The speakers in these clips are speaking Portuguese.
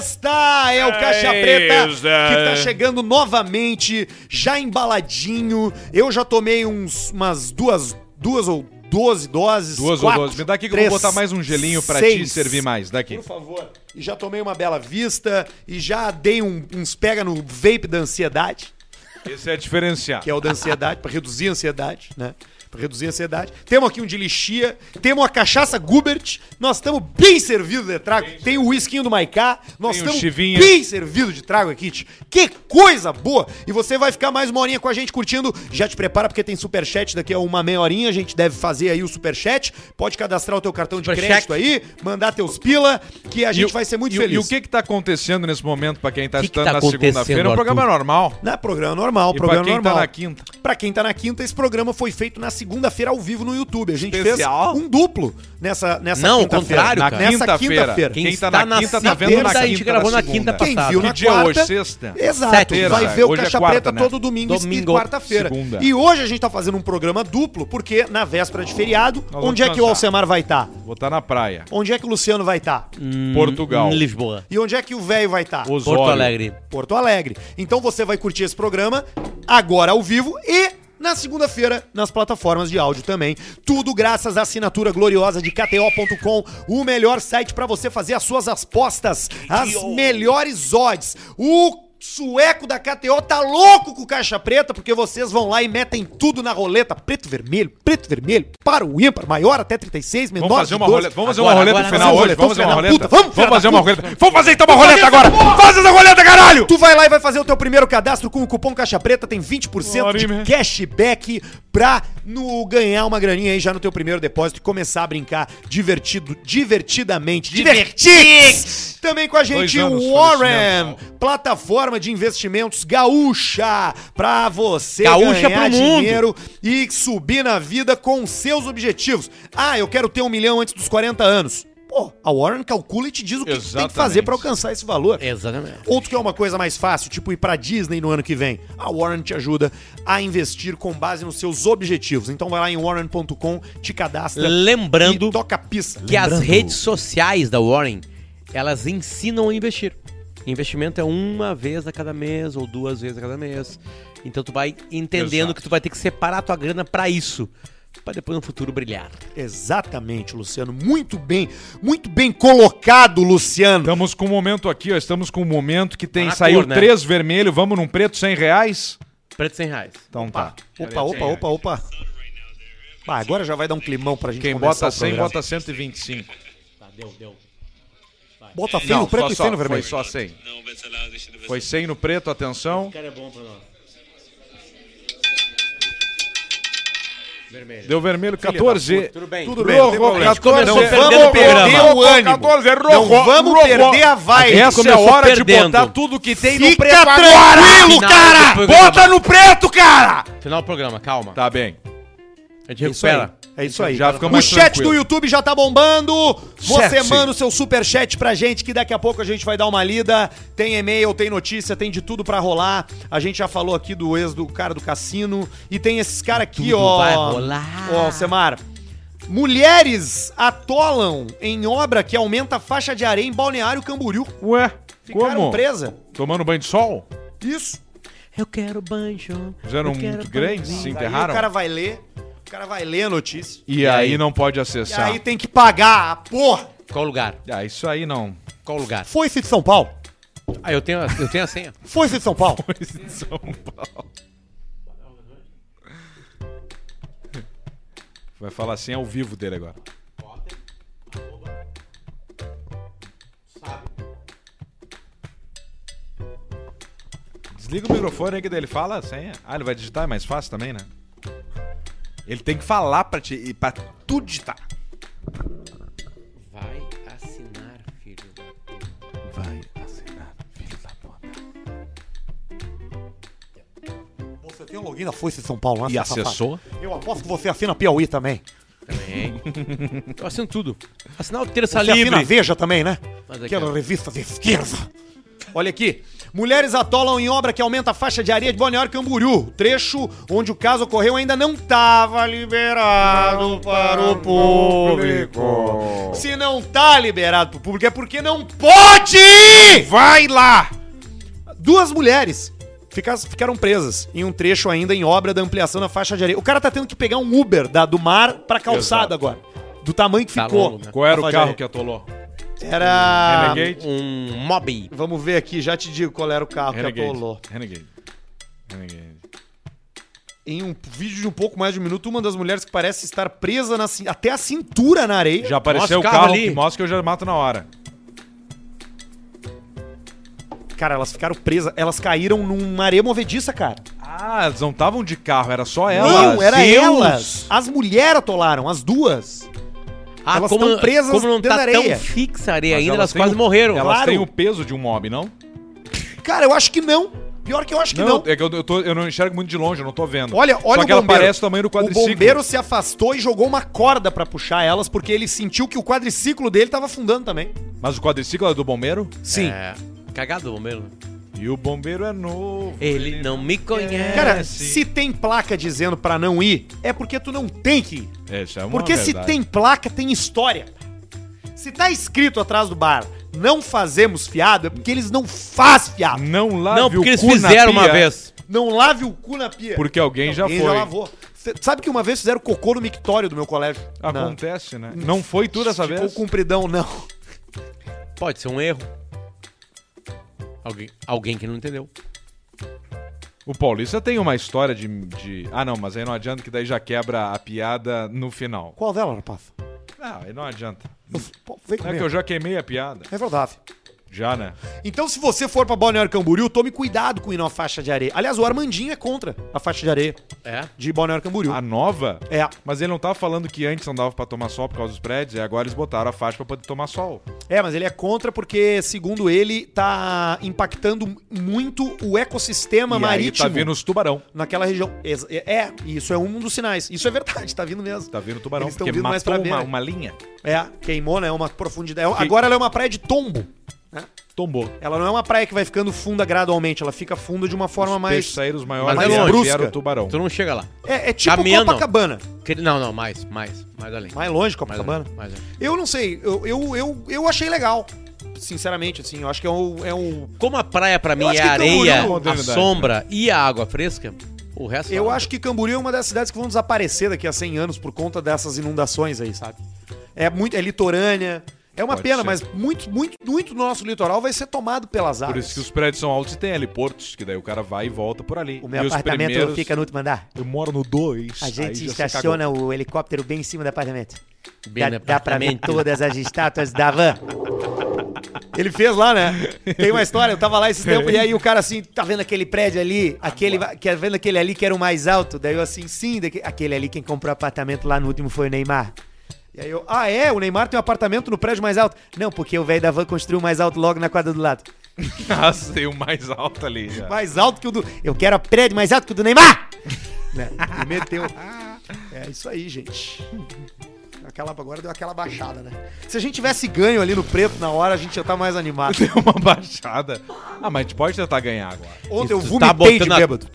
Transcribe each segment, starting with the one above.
Sexta! É o Caixa Ei, Preta Zé. que tá chegando novamente, já embaladinho. Eu já tomei uns, umas duas, duas ou doze doses. Duas quatro, ou duas. Me dá aqui que eu três, vou botar mais um gelinho pra seis. te servir mais. Daqui. Por favor. E já tomei uma bela vista e já dei um- uns pega no vape da ansiedade, Esse é diferenciado. que é o da ansiedade, pra reduzir a ansiedade, né? Reduzir a ansiedade. Temos aqui um de lixia, temos a cachaça Gubert, nós estamos bem servidos de trago. Tem o whiskinho do Maiká, nós Tem o estamos bem servidos de trago aqui. tch. Que coisa boa! E você vai ficar mais uma horinha com a gente curtindo. Já te prepara porque tem superchat daqui a uma meia horinha, a gente deve fazer aí o superchat. Pode cadastrar o teu cartão de Superchat. crédito aí, mandar teus pila, que a gente o- vai ser muito e, o- feliz. E o que que tá acontecendo nesse momento pra quem tá Que que estudando tá na acontecendo, segunda-feira? É um programa Arthur? normal. Não é programa normal, E programa pra quem normal. tá na quinta? Pra quem tá na quinta, esse programa foi feito na segunda-feira ao vivo no YouTube. A gente Especial. fez um duplo nessa, nessa Não, o quinta-feira. contrário, cara. Nessa quinta-feira. Quem Quem tá está na na quinta tá vendo na segunda, a gente quinta gravou na quinta Quem passada. viu na Que dia quarta, hoje? Sexta? Exato. Sete, vai vai. ver o é Caixa quarta, Preta né? todo domingo, Domingo. e quarta-feira. E hoje a gente tá fazendo um programa duplo, porque na véspera de feriado, Nós onde é que o. Alcemar vai estar? Vou estar na praia. Onde é que o Luciano vai estar? Portugal. Em Lisboa. E onde é que o velho vai estar? Osório. Porto Alegre. Porto Alegre. Então você vai curtir esse programa agora ao vivo e na segunda-feira nas plataformas de áudio também. Tudo graças à assinatura gloriosa de KTO.com, o melhor site para você fazer as suas apostas, as melhores odds. O sueco da KTO tá louco com caixa preta porque vocês vão lá e metem tudo na roleta, preto e vermelho, preto e vermelho, para o ímpar, maior até 36, menor Vamos fazer uma 12. roleta. Vamos fazer Agora, uma roleta agora, no final hoje. Vamos fazer uma roleta. puta, vamos, Vamos fazer uma roleta. Vamos fazer então uma roleta agora. Faz essa roleta, caralho! Tu vai lá e vai fazer o teu primeiro cadastro com o cupom Caixa Preta, tem 20% Bora, de cashback pra no, ganhar uma graninha aí já no teu primeiro depósito e começar a brincar divertido, divertidamente. Divertix! Também com a gente anos Warren, plataforma de investimentos gaúcha, pra você Gaúcha ganhar pro mundo. dinheiro e subir na vida com seus objetivos. Ah, eu quero ter um milhão antes dos 40 anos. Pô, a Warren calcula e te diz o que, que tem que fazer pra alcançar esse valor. Exatamente. Outro que é uma coisa mais fácil, tipo ir pra Disney no ano que vem. A Warren te ajuda a investir com base nos seus objetivos. Então vai lá em warren.com, te cadastra Lembrando e toca pista. que as Lembrando. redes sociais da Warren, elas ensinam a investir. Investimento é uma vez a cada mês ou duas vezes a cada mês. Então tu vai entendendo Exato. que tu vai ter que separar a tua grana pra isso, Pra depois no futuro brilhar. Exatamente, Luciano. Muito bem, muito bem colocado, Luciano. Estamos com um momento aqui, ó. Estamos com um momento que tem. Na Saiu cor, né? três vermelho, vamos num preto 100 reais? Preto 100 reais. Então tá. Opa, opa, opa, opa. Ah, agora já vai dar um climão pra gente Quem bota o 100, programa. bota 125. Tá, deu, deu. Bota feio no preto só, e feio no só, vermelho. foi só 100. Foi 100 no preto, atenção. cara é bom pra nós. Vermelho. Deu vermelho 14. Tudo bem. Tudo bem, Rojo, problema. 14. Não vamos perder o ânimo. 14 é Não rojo, vamos rojo. perder a vibe. Essa é a Começou hora de perdendo. botar tudo que tem no Fica preto agora. tranquilo, cara! Bota no preto, cara! Final do programa, calma. Tá bem. A gente É isso aí. recupera. É isso aí. Já fica o mais chat tranquilo. do YouTube já tá bombando. Você Chat. manda o seu super chat pra gente que daqui a pouco a gente vai dar uma lida. Tem e-mail, tem notícia, tem de tudo pra rolar. A gente já falou aqui do ex do cara do cassino e tem esses caras aqui, Tudo ó. vai rolar. Ó, Semar. Mulheres atolam em obra que aumenta a faixa de areia em Balneário Camboriú. Ué, Ficaram como? presa. Tomando banho de sol? Isso. Eu quero banjo. Fizeram grandes, banjo. se Aí enterraram? o cara vai ler, o cara vai ler a notícia. E, E aí aí? não pode E acessar. aí tem que pagar a porra. Qual lugar? Ah, isso aí não. Qual lugar? Foi-se de São Paulo. Ah, eu tenho, a- eu tenho a senha. Foi-se de São Paulo. São Paulo. Vai falar assim ao vivo dele agora. Desliga o microfone aí que daí ele fala a senha. Ah, ele vai digitar, é mais fácil também, né? Ele tem que falar pra, te, e pra tu digitar. Vai assinar, filho da puta. Vai assinar, filho da puta. Você tem um login da Foi-se de São Paulo, né? E seu safado? acessou? Eu aposto que você assina Piauí também. Também. eu assino tudo. Assinar o Terça Você assina Livre. Veja também, né? Mas Aquela revista de esquerda. Olha aqui. Mulheres atolam em obra que aumenta a faixa de areia de Balneário Camboriú. O trecho onde o caso ocorreu ainda não estava liberado para o público. Se não tá liberado para o público é porque não pode! Vai lá! Duas mulheres fica- ficaram presas em um trecho ainda em obra da ampliação da faixa de areia. O cara tá tendo que pegar um Uber da, do mar pra calçada Exato. agora. Do tamanho que Tá ficou. longo, né? Qual era o carro que atolou? Era. Renegade? Um mob. Vamos ver aqui, já te digo qual era o carro que Renegade. atolou. Renegade. Renegade. Em um vídeo de um pouco mais de um minuto, uma das mulheres que parece estar presa na até a cintura na areia. Já apareceu o Mostra o carro, carro ali. que mostra que eu já mato na hora. Cara, elas ficaram presas. Elas caíram numa areia movediça, cara. Ah, elas não estavam de carro, era só elas. Não, era Deus! elas. As mulheres atolaram, as duas. Ah, Elas como, tão presas como não tá da areia. tão fixa a areia Mas ainda, elas têm quase o- morreram. Elas Claro. têm o peso de um mob, não? Cara, eu acho que não. Pior que eu acho que não. é que eu, eu, tô- eu não enxergo muito de longe, eu não tô vendo. Olha, olha Só o que ela bombeiro. parece o tamanho do O quadriciclo. bombeiro se afastou e jogou uma corda pra puxar elas, porque ele sentiu que o quadriciclo dele tava afundando também. Mas o quadriciclo é do bombeiro? Sim. É, cagado o bombeiro. E o bombeiro é novo. Ele não me conhece. Cara, se tem placa dizendo pra não ir, é porque tu não tem que ir. Essa é uma Porque se verdade. tem placa, tem história. Se tá escrito atrás do bar, não fazemos fiado, é porque eles não faz fiado. Não lave Não, porque o eles cu na fizeram uma pia, vez. Não lave o cu na pia. Porque alguém já Alguém foi. lavou. Cê sabe que uma vez fizeram cocô no mictório do meu colégio? Na- Acontece, né? Não foi tudo essa Ficou vez. compridão, não. Pode ser um erro. Alguém, alguém que não entendeu. O Paulista tem uma história de, de- Ah, não, mas aí não adianta que daí já quebra a piada no final. Qual dela, rapaz? Não, aí não adianta. Pô, Vem Não é que eu já queimei a piada. É verdade. Já, né? Então, se você for pra Balneário Camboriú, tome cuidado com ir na faixa de areia. Aliás, o Armandinho é contra a faixa de areia É? de Balneário Camboriú. A nova? É. Mas ele não tava falando que antes não dava pra tomar sol por causa dos prédios, e agora eles botaram a faixa pra poder tomar sol. É, mas ele é contra porque, segundo ele, tá impactando muito o ecossistema e marítimo aí tá vindo os tubarão. naquela região. Ex- É, isso é um dos sinais. Isso é verdade, tá vindo mesmo. Tá vindo tubarão, Eles tão porque vindo mais matou pra uma, uma linha. É, queimou, né? Uma profundidade. Agora ela é uma praia de tombo. Né? Tombou. Ela não é uma praia que vai ficando funda gradualmente, ela fica funda de uma forma Os mais. saíram os maiores é vieram- longe. vieram o Brusca. tubarão. Tu não chega lá. É, é tipo Caminhando. Copacabana. Que- Não, não, mais, mais, mais além. Mais longe, Mais Copacabana. mais além. Eu não sei, eu, eu, eu, eu achei legal. Sinceramente, assim, eu acho que é um. É um Como a praia pra mim é a areia, é a sombra e a água fresca, o resto... eu não. acho que Camboriú é uma das cidades que vão desaparecer daqui a 100 anos por conta dessas inundações aí, sabe? É muito, é litorânea. É uma Pode pena, ser. mas muito, muito, muito do nosso litoral vai ser tomado pelas Por águas. isso que os prédios são altos e tem heliportos, que daí o cara vai e volta por ali. O meu e apartamento primeiros- fica no último andar. Eu moro no 2. A gente estaciona o helicóptero bem em cima do apartamento. Bem dá, no dá pra ver todas as estátuas da van. Ele fez lá, né? Tem uma história, eu tava lá esses tempos, e aí o cara assim, tá vendo aquele prédio ali? Aquele, quer vendo aquele ali que era o mais alto? Daí eu assim, sim, daqui- aquele ali quem comprou apartamento lá no último foi o Neymar. E aí eu, ah é? O Neymar tem um apartamento no prédio mais alto? Não, porque o velho da van construiu mais alto logo na quadra do lado. Nossa, tem o mais alto ali já. Mais alto que o do. Eu quero a prédio mais alto que o do Neymar! né? E meteu. É isso aí, gente. Aquela, agora deu aquela baixada, né? Se a gente tivesse ganho ali no preto na hora, a gente ia estar mais animado. Deu uma baixada. Ah, mas a gente pode tentar ganhar agora. Ontem eu vomitei tá de botando a- bêbado.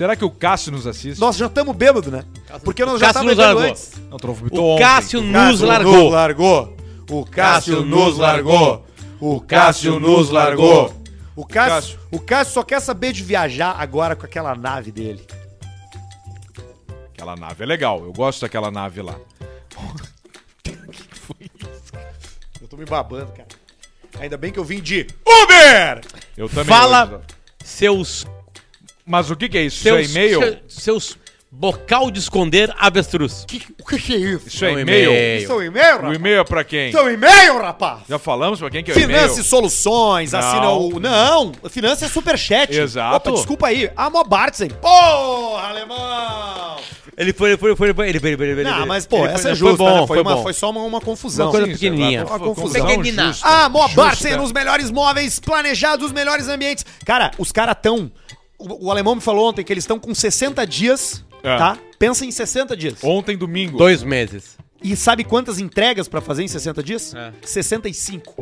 Será que o Cássio nos assiste? Nós já estamos bêbado, né? Porque nós O já Cássio estávamos nos bêbado largou. antes. Não, tu não vomitou O ontem. Cássio nos largou. nos largou. O Cássio nos largou. O Cássio nos largou. O Cássio, Cássio. o Cássio só quer saber de viajar agora com aquela nave dele. Aquela nave é legal. Eu gosto daquela nave lá. Eu tô me babando, cara. Ainda bem que eu vim de Uber! Eu também. Fala hoje- seus... Mas o que, que é isso? seus isso é e-mail? se- Seus bocal de esconder avestruz. Que- o que, que é isso? Isso é É um e-mail? e-mail. Isso é um e-mail, O rapaz? e-mail é pra quem? Isso é um e-mail, rapaz? Já falamos pra quem que é o Finanças e-mail? e Soluções, Não. assina o... Não, Finanças é Superchat. Exato. Opa, desculpa aí. A Mobartzen. Porra, alemão! Ele foi, ele foi, ele foi, ele foi, ele foi, ele foi, ele foi. Não, mas, pô, Ele essa foi- é justa, foi bom, né? Foi, foi uma- bom. foi só uma, uma confusão. Uma coisa Sim, pequenininha. Uma confusão. Pequenina. justa. Ah, nos melhores móveis planejados, os melhores ambientes. Cara, os caras tão... O, o alemão me falou ontem que eles estão com 60 dias, É. tá? Pensa em 60 dias. Ontem, domingo. Dois meses. E sabe quantas entregas pra fazer em 60 dias? É. 65.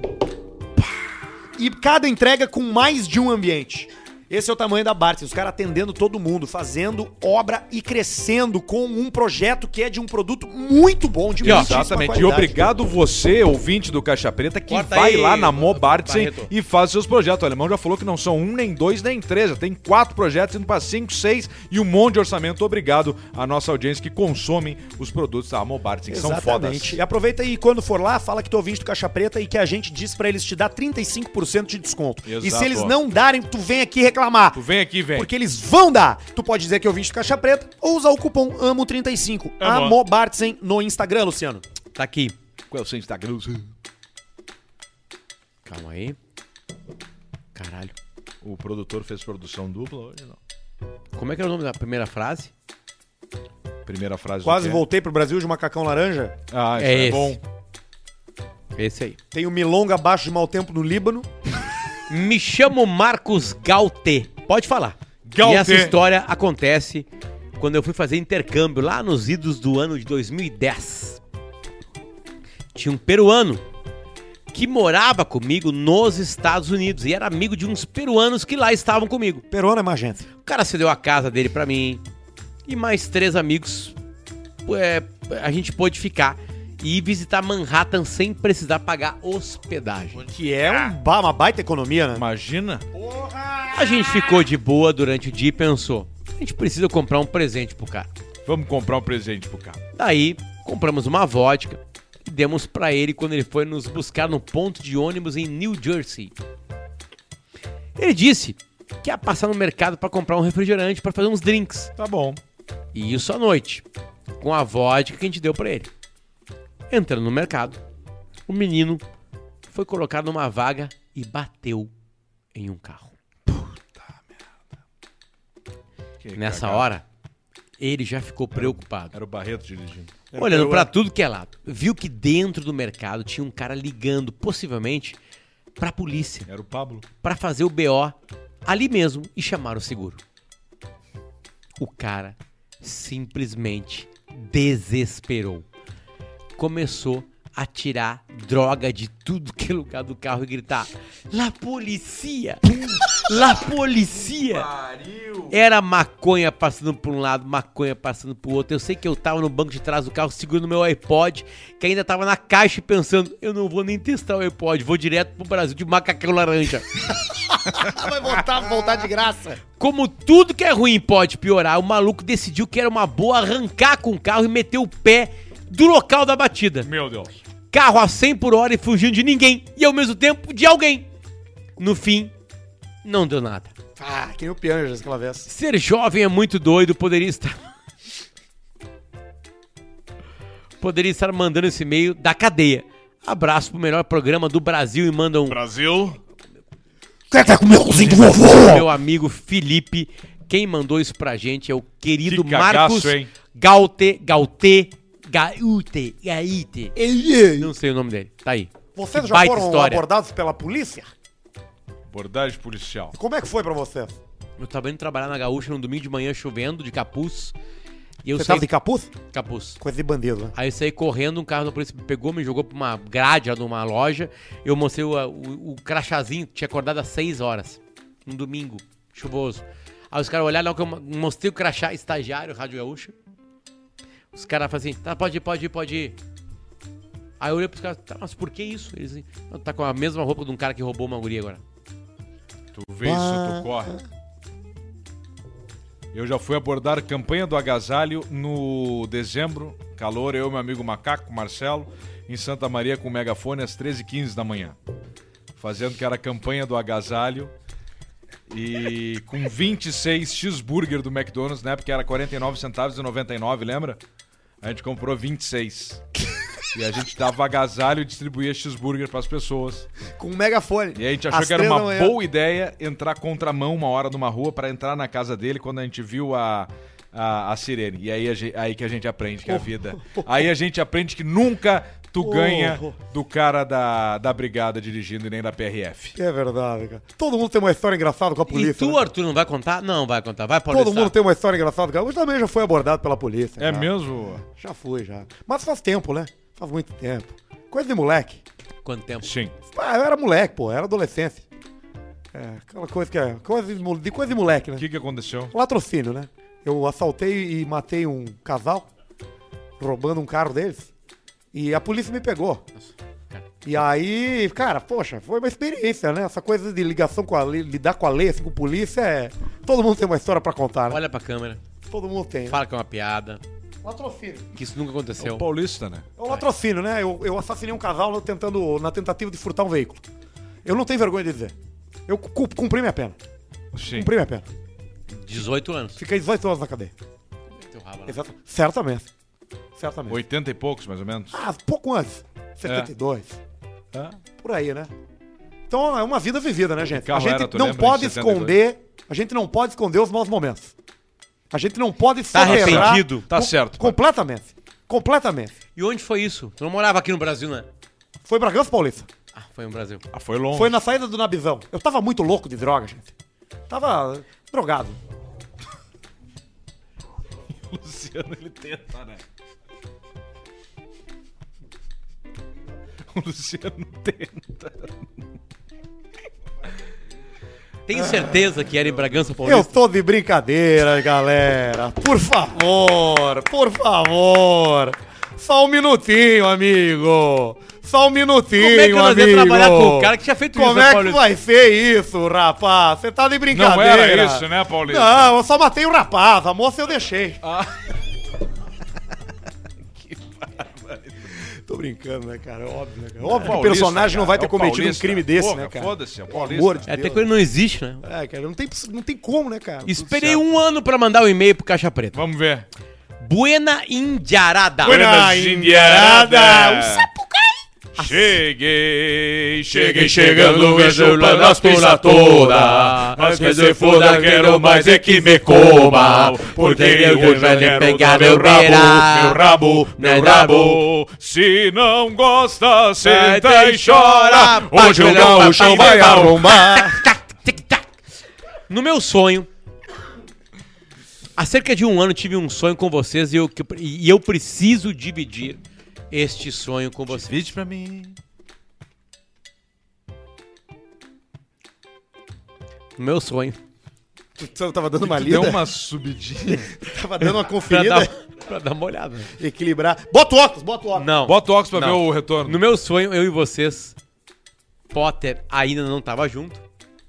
e cada entrega com mais de um ambiente. Esse é o tamanho da Bartz, os caras atendendo todo mundo, fazendo obra e crescendo com um projeto que é de um produto muito bom, de E, muitíssima Exatamente. E obrigado você, ouvinte do Caixa Preta, que Corta vai aí, lá na Mobartsen Barreto. e faz seus projetos. O alemão já falou que não são um, nem dois, nem três. Já tem quatro projetos indo para cinco, seis e um monte de orçamento. Obrigado à nossa audiência que consomem os produtos da Mobartsen, que são Exatamente. fodas. E aproveita aí, quando for lá, fala que tu é ouvinte do Caixa Preta e que a gente disse pra eles te dar 35% de desconto. E Exato. se eles não darem, tu vem aqui reclamar. Tu vem aqui, vem. Porque eles vão dar. Tu pode dizer que é ouvinte do Caixa Preta ou usar o cupom AMO35. Amo. Amobartsen no Instagram, Luciano. Tá aqui. Qual é o seu Instagram? Calma aí. Caralho. O produtor fez produção dupla hoje, não. Como é que era o nome da primeira frase? Primeira frase. Quase do quê? voltei pro Brasil de macacão laranja. Ah, isso É é, esse. bom. Esse aí. Tem o Milonga abaixo de mau tempo no Líbano. Me chamo Marcos Gautê. Pode falar. Gautê. E essa história acontece quando eu fui fazer intercâmbio lá nos idos do ano de 2010. Tinha um peruano que morava comigo nos Estados Unidos e era amigo de uns peruanos que lá estavam comigo. Peruano é magenta. O cara cedeu a casa dele pra mim e mais três amigos. é, a gente pôde ficar e ir visitar Manhattan sem precisar pagar hospedagem. Que é um ba- uma baita economia, né? Imagina. A gente ficou de boa durante o dia e pensou: a gente precisa comprar um presente pro cara. Vamos comprar um presente pro cara. Daí, compramos uma vodka e demos pra ele quando ele foi nos buscar no ponto de ônibus em New Jersey. Ele disse que ia passar no mercado pra comprar um refrigerante pra fazer uns drinks. Tá bom. E isso à noite, com a vodka que a gente deu pra ele. Entrando no mercado, o menino foi colocado numa vaga e bateu em um carro. Que Nessa cagada. hora, ele já ficou preocupado. Era o Barreto dirigindo. Olhando pra tudo que é lado, viu que dentro do mercado tinha um cara ligando, possivelmente, pra polícia, Era o Pablo. pra fazer o BO ali mesmo e chamar o seguro. O cara simplesmente desesperou. Começou a tirar droga de tudo que é lugar do carro e gritar: La policia! La policia! Era maconha passando por um lado, maconha passando pro outro. Eu sei que eu tava no banco de trás do carro segurando meu iPod, que ainda tava na caixa e pensando: eu não vou nem testar o iPod, vou direto pro Brasil de macacão laranja. Vai voltar, voltar de graça. Como tudo que é ruim pode piorar, o maluco decidiu que era uma boa arrancar com o carro e meter o pé do local da batida. Meu Deus. Carro a 100 por hora e fugindo de ninguém e ao mesmo tempo de alguém. No fim, não deu nada. Ah, que nem o Pianjas aquela vez. Ser jovem é muito doido, poderia estar. poderia estar mandando esse e-mail da cadeia. Abraço pro melhor programa do Brasil e manda um Brasil. Quer que tá com o meu cozinho do vovô? meu amigo Felipe. Quem mandou isso pra gente é o querido Que cagaço, Marcos hein? Gaute, Gaute, Gaute, Gaite. Não sei o nome dele. Tá aí. Vocês Que já baita foram história. abordados pela polícia? Abordagem policial. Como é que foi pra vocês? Eu tava indo trabalhar na Gaúcha no domingo de manhã chovendo, de capuz. E eu Você saí tava de capuz? capuz. Coisa de bandido, né? Aí eu saí correndo, um carro da polícia me pegou, me jogou pra uma grade lá numa loja. Eu mostrei o, o, o crachazinho, tinha acordado às 6 horas. Um domingo, chuvoso. Aí os caras olharam, na hora que eu mostrei o crachá, estagiário, Rádio Gaúcha. Os caras falaram assim, tá, pode ir, pode ir, pode ir. Aí eu olhei pros caras, tá, mas por que isso? Eles assim, "Não, tá com a mesma roupa de um cara que roubou uma guria agora. Tu vê isso, tu corre. Eu já fui abordar campanha do agasalho no dezembro. Calor, eu e meu amigo Macaco, Marcelo, em Santa Maria com o megafone às 13h15 da manhã. Fazendo que era a campanha do agasalho. E com 26 cheeseburger do McDonald's, né? Porque era 49 centavos e 99, lembra? A gente comprou 26. E a gente dava agasalho e distribuía cheeseburger pras pessoas. Com um megafone. E a gente achou Às que era três uma manhã. boa ideia entrar contramão uma hora numa rua pra entrar na casa dele quando a gente viu a, a, a sirene. E aí, a ge- aí que a gente aprende que é a vida. Aí a gente aprende que nunca tu Oh. ganha do cara da, da brigada dirigindo e nem da PRF. É verdade, cara. Todo mundo tem uma história engraçada com a polícia. e tu, né? Arthur, não vai contar? Não, vai contar. Vai, Paulo. Todo mundo tem uma história engraçada. cara. Eu também já fui abordado pela polícia. É cara. mesmo? Já fui, já. Mas faz tempo, né? Faz muito tempo. Coisa de moleque. Quanto tempo? Sim. Ah, eu era moleque, pô. Era adolescência. É, aquela coisa que é. Coisa de, de coisa de moleque, né? O que, que aconteceu? Latrocínio, né? Eu assaltei e matei um casal, roubando um carro deles. E a polícia me pegou. E aí, cara, poxa, foi uma experiência, né? Essa coisa de ligação com a lei, lidar com a lei, assim, com polícia, é. Todo mundo tem uma história pra contar, né? Olha pra câmera, Todo mundo tem. né? fala que é uma piada, Latrocínio. que isso nunca É aconteceu. o paulista, né? É um latrocínio, né? Eu, eu assassinei um casal tentando, na tentativa de furtar um veículo. Eu não tenho vergonha de dizer. Eu cu- cumpri minha pena. Sim. Cumpri minha pena. 18 anos. Fiquei 18 anos na cadeia. Teu rabo lá. Exato. Certamente. Certamente. 80 e poucos, mais ou menos. Ah, pouco antes. 72. É. Por aí, né? Então é uma vida vivida, né, gente? A gente era, não lembra, pode em 72? esconder. A gente não pode esconder os maus momentos. A gente não pode Tá soterrar arrependido? Tá certo. Completamente. Completamente. E onde foi isso? Tu não morava aqui no Brasil, né? Foi Bragança Paulista. Ah, foi no Brasil. Ah, foi longe. Foi na saída do Nabizão. Eu tava muito louco de droga, gente. Tava drogado. O Luciano, ele tenta, né? O Luciano tenta. Tenho certeza que era em Bragança Eu Paulista. tô de brincadeira, galera. Por favor, por favor. Só um minutinho, amigo. Só um minutinho, Como é que nós amigo. trabalhar com o cara que tinha feito Como isso, é né, que Paulista? vai ser isso, rapaz? Você tá de brincadeira. Não era isso, né, Paulista? Não, eu só matei o rapaz. A moça eu deixei. Ah. Tô brincando, né, cara? Óbvio, né, cara? Óbvio que o Paulista, personagem não cara, vai ter é o cometido um paulista. crime desse, Porra, né, cara? foda-se, é o paulista. amor de É, até que ele não existe, né? É, cara, não tem, não tem como, né, cara? Esperei um ano pra mandar um e-mail pro Caixa Preta. Vamos ver. Buena Indiarada. Buena Indiarada. O sapo Cheguei, cheguei chegando, chegando, chupando as pila toda. Mas que se foda, quero mais é que me coma. Porque eu já quero pegar meu rabo, meu rabo, meu rabo. Se não gosta, senta e chora. Hoje o gaúcho vai arrumar. No meu sonho, há cerca de um ano tive um sonho com vocês e eu, e eu preciso dividir este sonho com vocês. Vídeo pra mim. No meu sonho. Tu tava dando uma Tu lida, deu uma subidinha. tava dando uma Pra conferida, dar, pra dar uma olhada. equilibrar. Bota o óculos, bota o óculos. Não. Bota o óculos pra Não. ver o retorno. No meu sonho, eu e vocês, Potter ainda não tava junto.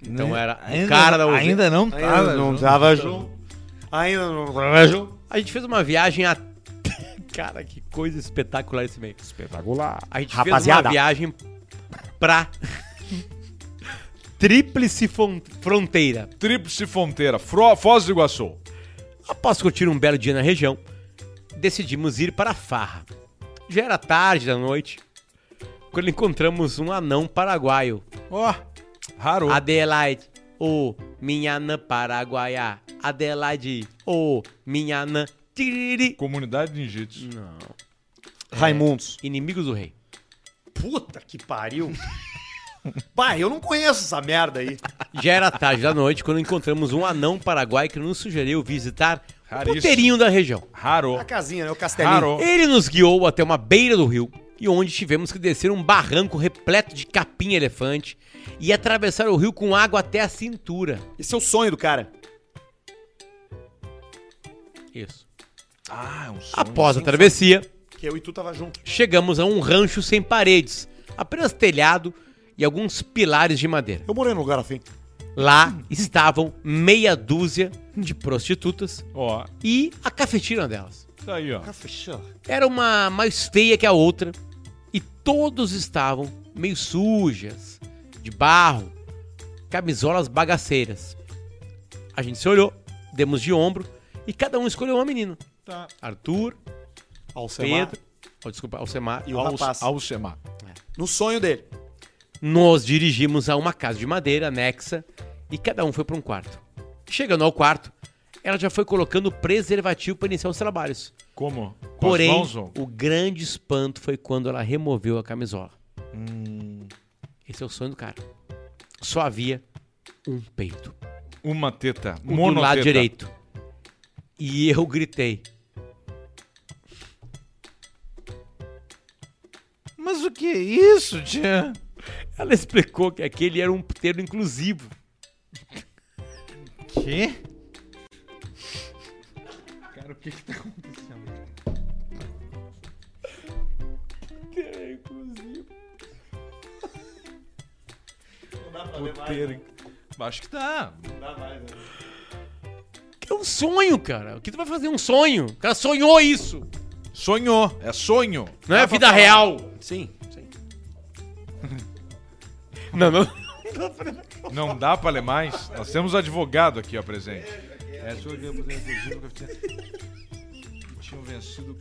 Então era o cara da. Ainda não Ainda não tava junto. Ainda não tava junto. A gente fez uma viagem a... Cara, que coisa espetacular esse meio. Espetacular. A gente Rapaziada. fez uma viagem pra Tríplice Fronteira. Tríplice Fronteira, Fro- Foz do Iguaçu. Após curtir um belo dia na região, decidimos ir para a Farra. Já era tarde da noite, quando encontramos um anão paraguaio. Ó, raro. Adelaide, ô, minha anã paraguaia. Adelaide, ô, minha anã. Tiriri. Comunidade de ninjitsu. Não. Raimundos. Inimigos do rei. Puta que pariu. Pai, eu não conheço essa merda aí. Já era tarde da noite quando encontramos um anão paraguaio que nos sugeriu visitar o Raríssimo. puteirinho da região. Raro. A casinha, né? O castelinho. Raro. Ele nos guiou até uma beira do rio e onde tivemos que descer um barranco repleto de capim-elefante e atravessar o rio com água até a cintura. Esse é o sonho do cara. Isso. Ah, é um sonho. Após a travessia, Que eu e tu tava junto. chegamos a um rancho sem paredes, apenas telhado e alguns pilares de madeira. Eu morei num lugar assim. Lá estavam meia dúzia de prostitutas Ó, e a cafetina delas. tá aí, ó. Era uma mais feia que a outra e todos estavam meio sujas, de barro, camisolas bagaceiras. A gente se olhou, demos de ombro e cada um escolheu uma menina. Tá. Arthur, Alcemar. Pedro, oh, desculpa, Alcemar. E o rapaz. Alcemar. No sonho dele. Nós dirigimos a uma casa de madeira anexa e cada um foi para um quarto. Chegando ao quarto, ela já foi colocando preservativo para iniciar os trabalhos. Como? Com as Porém, mãos, o grande espanto foi quando ela removeu a camisola. Esse é o sonho do cara. Só havia um peito. Uma teta. O do lado direito. E eu gritei. Mas o que é isso, tia? Ela explicou que aquele era um puteiro inclusivo. Quê? Cara, o que que tá acontecendo? Puteiro. Acho que tá. É um sonho, cara. O que tu vai fazer? Um sonho. O cara sonhou isso. Sonhou. É sonho. Não é vida falar. real. Sim, sim. Não, não. Não dá pra ler mais. Nós temos advogado aqui, ó, presente. É, sua Tinham vencido.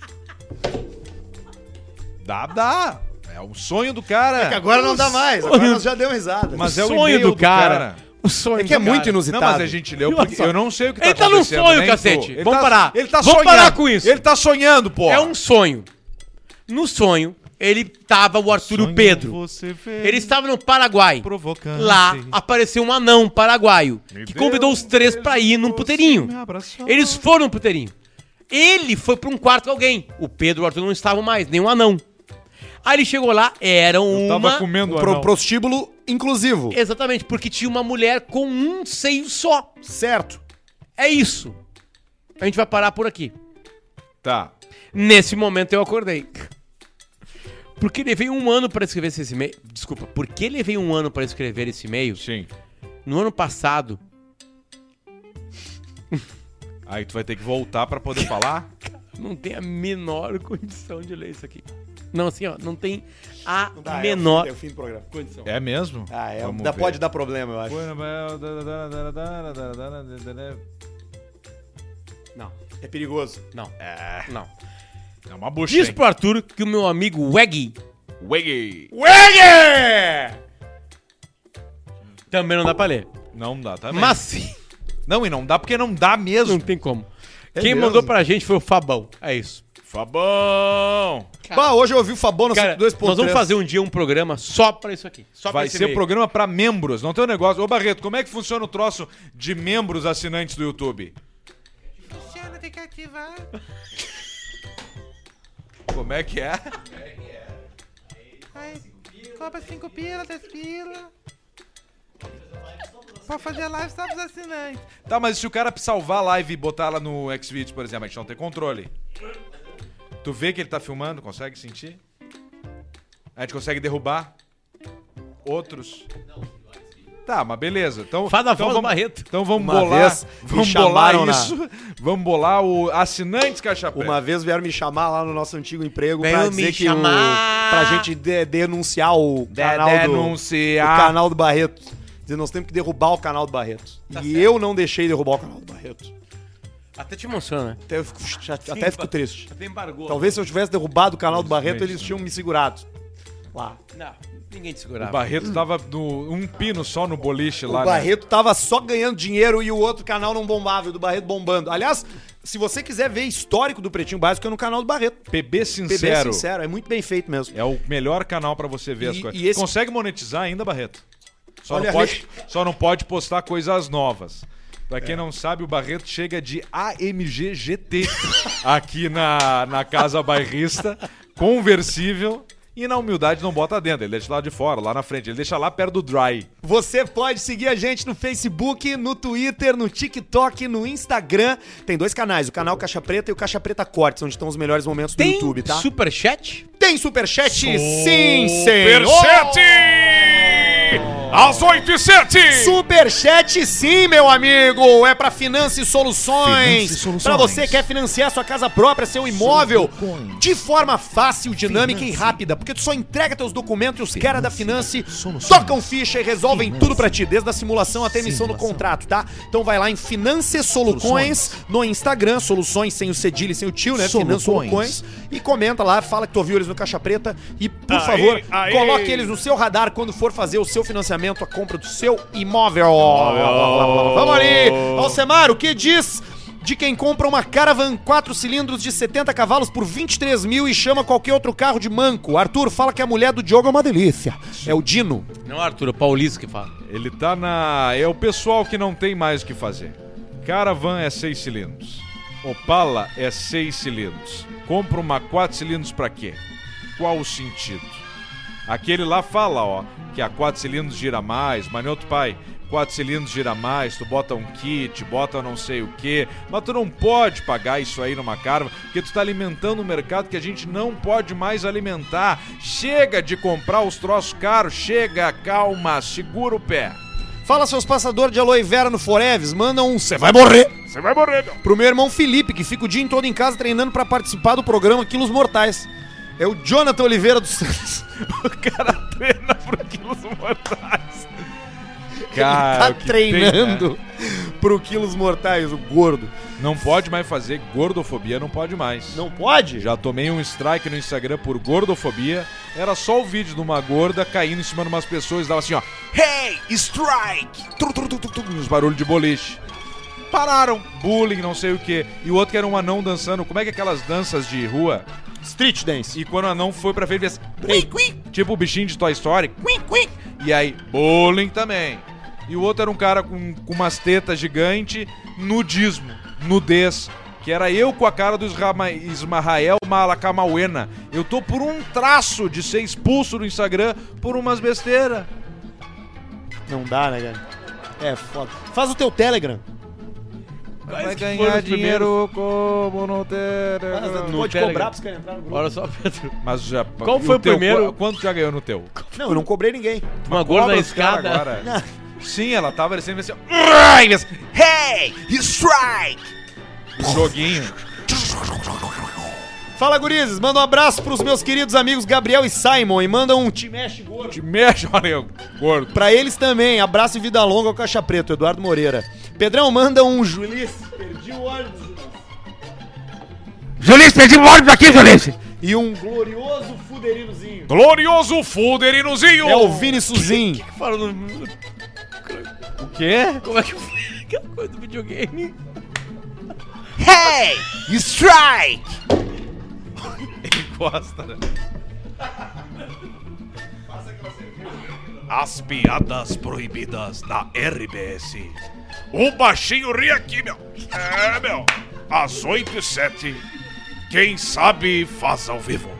Dá, dá. É o sonho do cara. É que agora não dá mais. Agora nós já deu risada. Mas é o sonho e-mail do cara. O sonho É que é do muito cara. inusitado. Não, mas a gente leu porque eu não sei o que tá Ele tá num acontecendo. sonho, cacete. Ele Vamos tá- parar. Ele tá Vamos sonhando. parar com isso. Ele tá sonhando, pô. É um sonho. No sonho, ele tava o Arthur e o Pedro. Ele estava no Paraguai. provocando. Lá apareceu um anão paraguaio Me que convidou os três pra ir num puteirinho. Eles foram no puteirinho. Ele foi pra um quarto com alguém. O Pedro e o Arthur não estavam mais, nem um anão. Aí ele chegou lá, era uma. Tava comendo o Pro, anão. prostíbulo inclusivo. Exatamente, porque tinha uma mulher com um seio só. Certo. É isso. A gente vai parar por aqui. Tá. Nesse momento eu acordei. Porque levei um ano pra escrever esse e-mail. Desculpa, porque levei um ano pra escrever esse e-mail? Sim. No ano passado, Aí tu vai ter que voltar pra poder falar? não tem a menor condição de ler isso aqui. Não, assim, ó, não tem a Dá, menor É o, fim, é o fim do programa. condição. É mesmo? Ah, é. Vamos dá- ver. pode dar problema, eu acho. Não, É perigoso. não, É, não. é uma bucha, Diz hein? pro Arthur que o meu amigo Weggy Wiggy. Wege! também não dá pra ler. Não dá, tá. Mas sim, Não, e não dá porque não dá mesmo. não tem como. É Quem mesmo? mandou pra gente foi o Fabão. É isso. Fabão. Bah, hoje eu ouvi o Fabão no Cara, 102.3. nós vamos fazer um dia um programa só pra isso aqui. Só Vai ser e-mail. programa pra membros, não tem um negócio. Ô Barreto, como é que funciona o troço de membros assinantes do YouTube? Funciona, tem que ativar. Como é que é? Aí, cobra 5 pila, 10 pila. Pra fazer live só pros assinantes. Tá, mas se o cara salvar a live e botar ela no Xvideos, por exemplo, a gente não tem controle. Tu vê que ele tá filmando, consegue sentir? A gente consegue derrubar outros. Tá, mas beleza. Então, Faz a então voz do vamos, Barreto. Então vamos Uma bolar, vez vamos bolar na- isso. Vamos bolar o assinantes Caixa Preta. Uma vez vieram me chamar lá no nosso antigo emprego Veio pra me dizer que chamar. o, pra gente de- denunciar o De- canal do denunciar. o canal do Barreto. Dizer, nós temos que derrubar o canal do Barreto. Tá e eu não deixei derrubar o canal do Barreto. Até te emociona, né? Até, eu fico, chate- até fico triste. Até embargou. Talvez se eu tivesse derrubado o canal do Barreto, eles tinham me segurado. Lá. Não, ninguém te O segurava. Barreto tava no, um pino só no boliche lá, o né? Barreto tava só ganhando dinheiro e o outro canal não bombava, e o do Barreto bombando. Aliás, se você quiser ver histórico do Pretinho Básico, é no canal do Barreto. PB PB Sincero. sincero, é muito bem feito mesmo. É o melhor canal pra você ver as E- coisas. e esse- Consegue monetizar ainda, Barreto? Só Olha não, pode, só não pode postar coisas novas. Pra quem não sabe, o Barreto chega de AMG GT aqui na, na casa bairrista, conversível. E na humildade não bota dentro, ele deixa lá de fora, lá na frente. Ele deixa lá perto do dry. Você pode seguir a gente no Facebook, no Twitter, no TikTok, no Instagram. Tem dois canais, o canal Caixa Preta e o Caixa Preta Cortes, onde estão os melhores momentos do Tem YouTube, tá? superchat? Tem superchat? Sim, senhor! Às 8 e 7! Superchat sim, meu amigo! É pra Finance Soluções. Finance Soluções. Pra você que quer financiar sua casa própria, seu imóvel, de forma fácil, dinâmica e rápida, porque tu só entrega teus documentos e os caras da Finance tocam ficha e resolvem tudo pra ti, desde a simulação até a emissão do contrato, tá? Então vai lá em Finance Soluções no Instagram, soluções sem o cedilho e sem o tio, né? Finance Soluções. E comenta lá, fala que tu ouviu eles no Caixa Preta e, por favor, aí. coloque eles no seu radar quando for fazer o seu financiamento, a compra do seu imóvel. Vamos ali! Alcemar, o que diz de quem compra uma Caravan 4 cilindros de 70 cavalos por 23 mil e chama qualquer outro carro de manco? Arthur, fala que a mulher do Diogo é uma delícia. É o Dino. Não, Arthur, é o Paulista que fala. Ele tá na. É o pessoal que não tem mais o que fazer. Caravan é 6 cilindros. Opala é 6 cilindros. Compra uma 4 cilindros pra quê? Qual o sentido? Aquele lá fala, ó, que a 4 cilindros gira mais, mas outro pai, quatro cilindros gira mais, tu bota um kit, bota não sei o que, mas tu não pode pagar isso aí numa carva, porque tu tá alimentando um mercado que a gente não pode mais alimentar. Chega de comprar os troços caros, chega, calma, segura o pé. Fala seus passadores de aloe vera no Foreves, manda um Você vai morrer! Você vai morrer, meu. Pro meu irmão Felipe, que fica o dia todo em casa treinando pra participar do programa Quilos Mortais. É o Jonathan Oliveira dos Santos. O cara treina por quilos mortais. tá o que tem, treinando né? pro Quilos Mortais, o gordo. Não pode mais fazer gordofobia, não pode mais. Não pode? Já tomei um strike no Instagram por gordofobia. Era só o vídeo de uma gorda caindo em cima de umas pessoas e dava assim, ó. Hey, strike! Tru, tru, tru, tru, uns barulhos de boliche. Pararam. Bullying, não sei o que. E o outro que era um anão dançando. Como é que é aquelas danças de rua? Street Dance. E quando o anão foi pra frente, fez... "Quim, quim", Tipo o bichinho de Toy Story. "Quim, quim". E aí, bullying também. E o outro era um cara com, com umas tetas gigante, nudismo, nudez. Que era eu com a cara do Ismael Malakamauena. Eu tô por um traço de ser expulso do Instagram por umas besteiras. Não dá, né, cara? É foda. Faz o teu Telegram. Vai que foram ganhar dinheiro como não ter. No pode Telegram. cobrar pros caras entrarem no grupo. Olha só, Pedro. Mas já. Qual foi o teu, primeiro? qu- Quanto já ganhou no teu? Não, eu não cobrei ninguém. Uma gorda na escada. agora. Sim, ela tava descendo assim, mas- Hey! Strike! Um joguinho. Fala, gurizes. Manda um abraço pros meus queridos amigos Gabriel e Simon. E manda um te mexe gordo. Te mexe, olha, gordo. Pra eles também. Abraço e vida longa ao Caixa Preto, Eduardo Moreira. Pedrão, manda um Juliz. Perdi o ônibus. Juliz, perdi o ônibus aqui, Juliz. E um glorioso fuderinozinho. Glorioso Fuderinozinho! É o Vini Suzin. Fala no... O quê? Como é que foi aquela coisa do videogame? Hey! Strike! Ele gosta, né? As piadas proibidas na RBS. O baixinho ri aqui, meu. É, meu. Às 8 e 7. Quem sabe faz ao vivo.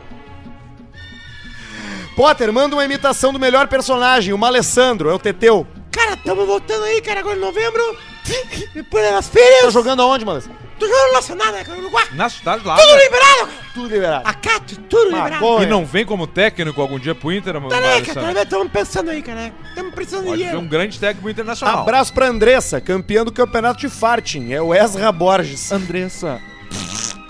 Potter, manda uma imitação do melhor personagem, o Malessandro. É o Teteu. Cara, tamo voltando aí, cara, agora em novembro. Depois das férias. Tá jogando aonde, Malessandro? Tô jogando nacional, né, cara, Uruguai. Na cidade lá. Tudo liberado, cara. Tudo liberado. A Cátia, tudo liberado. E não vem como técnico algum dia pro Inter, mano? Tá né, cara, tamo pensando aí, cara. Tamo precisando de Pode ser dinheiro. um grande técnico internacional. Abraço pra Andressa, campeã do campeonato de farting. É o Ezra Borges. Andressa.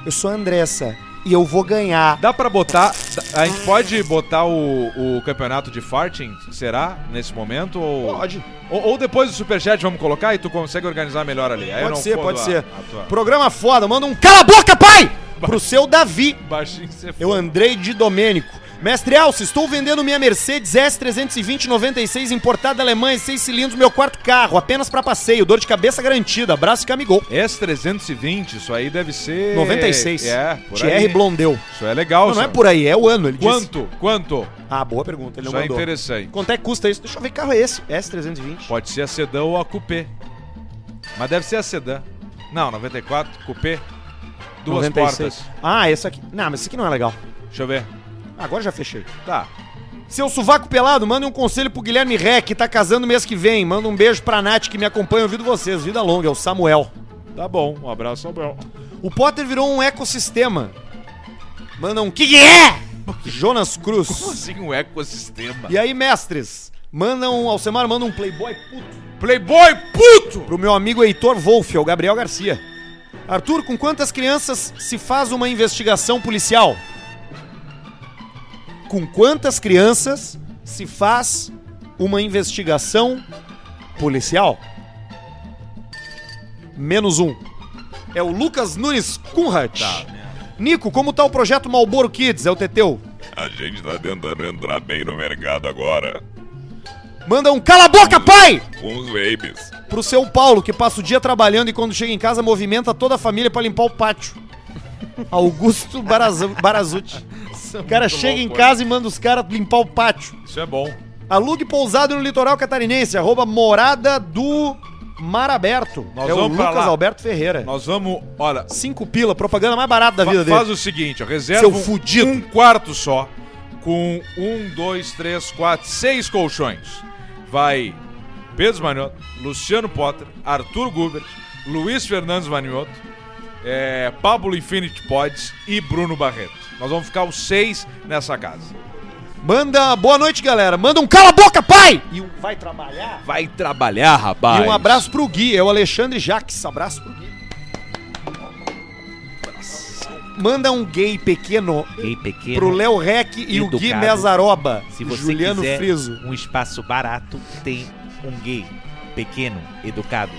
Eu sou a Andressa e eu vou ganhar. Dá pra botar. A gente pode botar o, o campeonato de farting? Será? Nesse momento? Ou, Pode. ou, ou depois do superchat vamos colocar e tu consegue organizar melhor ali. Aí Pode não ser, pode a- ser. a tua- Programa foda. Manda um cala a boca, pai! Pro seu Davi. Baixinho você Eu Andrei de Domênico. Mestre Alce, estou vendendo minha Mercedes S320 96 importada da Alemanha, 6 cilindros, meu quarto carro, apenas pra passeio, dor de cabeça garantida. Abraço e camigol. S320, isso aí deve ser. 96. É, por Thierry aí. Blondeu. Isso é legal, Não, não é por aí, é o ano, ele disse. Quanto? Quanto? Ah, boa pergunta, ele não Isso é interessante. Quanto é que custa isso? Deixa eu ver que carro é esse. S320. Pode ser a sedã ou a coupé. Mas deve ser a sedã. Não, 94, coupé. Duas 96. portas. Ah, esse aqui. Não, mas esse aqui não é legal. Deixa eu ver. Agora já fechei. Tá. Seu sovaco pelado, manda um conselho pro Guilherme Ré, que tá casando mês que vem. Manda um beijo pra Nath, que me acompanha ouvindo vocês. Vida longa, é o Samuel. Tá bom. Um abraço, Samuel. O Potter virou um ecossistema. Manda um que que é? Jonas Cruz. Como assim um ecossistema? E aí, mestres? Manda um. Alcemar manda um Playboy puto Playboy puto! pro meu amigo Heitor Wolff, é o Gabriel Garcia. Arthur, com quantas crianças se faz uma investigação policial? Com quantas crianças se faz uma investigação policial? Menos um. É o Lucas Nunes Kunrat. Nico, como tá o projeto Malboro Kids? É o Teteu. A gente tá tentando entrar bem no mercado agora. Manda um cala a boca, pai! Com os babies. Pro seu Paulo, que passa o dia trabalhando e quando chega em casa movimenta toda a família pra limpar o pátio. Augusto Barazu- Barazuti. O cara chega em casa e manda os caras limpar o pátio. Isso é bom. Alugue pousado no litoral catarinense, arroba morada do Mar Aberto. Nós é o Lucas lá. Alberto Ferreira. Nós vamos. Olha, Cinco pila, propaganda mais barata da vida faz dele. o seguinte: ó, reserva Seu um, fudido. um quarto só. Com um, dois, três, quatro, seis colchões. Vai Pedro Manioto, Luciano Potter, Arthur Gubert, Luiz Fernandes Manioto, é, Pablo Infinity Pods e Bruno Barreto. Nós vamos ficar os seis nessa casa. Manda boa noite, galera. Manda um cala a boca, pai! E um vai trabalhar. Vai trabalhar, rapaz. E um abraço pro Gui, é o Alexandre Jaques. Abraço pro Gui. Manda um gay pequeno Gay pequeno. pro Léo Rec e o Gui educado. Mesaroba. Se você Juliano quiser Friso. um espaço barato, tem um gay pequeno, educado.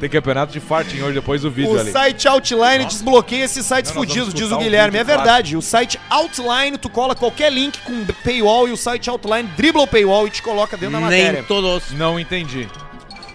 Tem campeonato de farting hoje depois do vídeo O ali. site Outline desbloqueia esses sites Não, fudidos, diz o o Guilherme. É vídeo verdade. O site Outline, tu cola qualquer link com paywall e o site Outline dribla o paywall e te coloca dentro da matéria. Nem todos. Não entendi.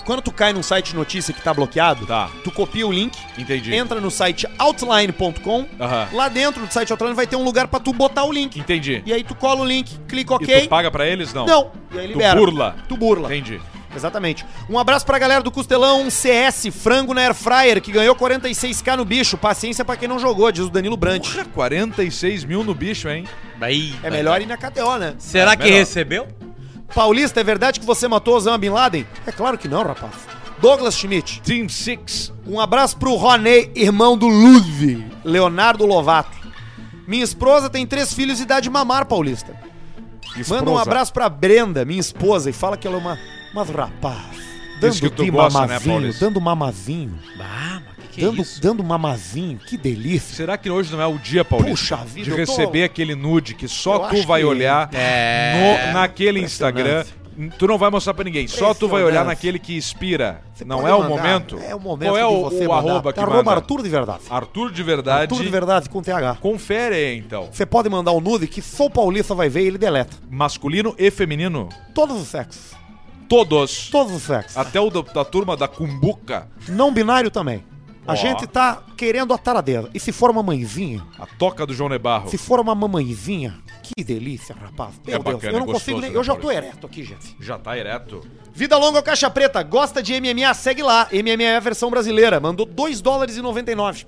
Quando tu cai num site de notícia que tá bloqueado, Tá. tu copia o link, Entendi. entra no site outline.com. Aham. Lá dentro do site Outline vai ter um lugar pra tu botar o link. Entendi. E aí tu cola o link, clica E OK. tu paga pra eles? Não. Não. E aí libera. burla. Tu burla. Entendi. Exatamente. Um abraço pra galera do Costelão CS, frango na Air Fryer, que ganhou 46k no bicho. Paciência pra quem não jogou, diz o Danilo Brant. Porra, 46 mil no bicho, hein? Aí, É melhor ir na KTO, né? Será É, que melhor. recebeu? Paulista, é verdade que você matou Osama Bin Laden? É claro que não, rapaz. Douglas Schmidt. Team Six. Um abraço pro Roney, irmão do Ludwig, Leonardo Lovato. Minha esposa tem três filhos e dá de mamar, Paulista. Manda um abraço pra Brenda, minha esposa, e fala que ela é uma, uma rapaz. Dando tu de gosta, né, mamazinho, Paulista? dando mamazinho, Ah, mas que que é dando, isso? dando mamazinho, que delícia. Será que hoje não é o dia, Paulista? Puxa vida, de eu tô- receber aquele nude que Eu só tu acho vai que- olhar É. no- naquele Instagram. Tu não vai mostrar pra ninguém, só tu vai olhar naquele que inspira. Você não pode é o mandar, momento? É o momento Qual é de o, você o mandar. arroba que Arroba manda? Arthur de Verdade. Arthur de verdade. Arthur de Verdade com TH. Confere aí, então. Você pode mandar o nude que só o Paulista vai ver e ele deleta. Masculino e feminino. Todos os sexos. Todos. Todos os sexos. Até o da, da turma da Cumbuca. Não binário também. A Ó. gente tá querendo a taradeira. E se for uma mãezinha? A toca do João Nebarro. Se for uma mamãezinha? Que delícia, rapaz. Meu É Deus, bacana, eu não é consigo gostoso, nem. né, Eu já tô Maurício? ereto aqui, gente. Já tá ereto. Vida longa ou caixa preta? Gosta de MMA? Segue lá. MMA é a versão brasileira. Mandou 2 dólares e 99.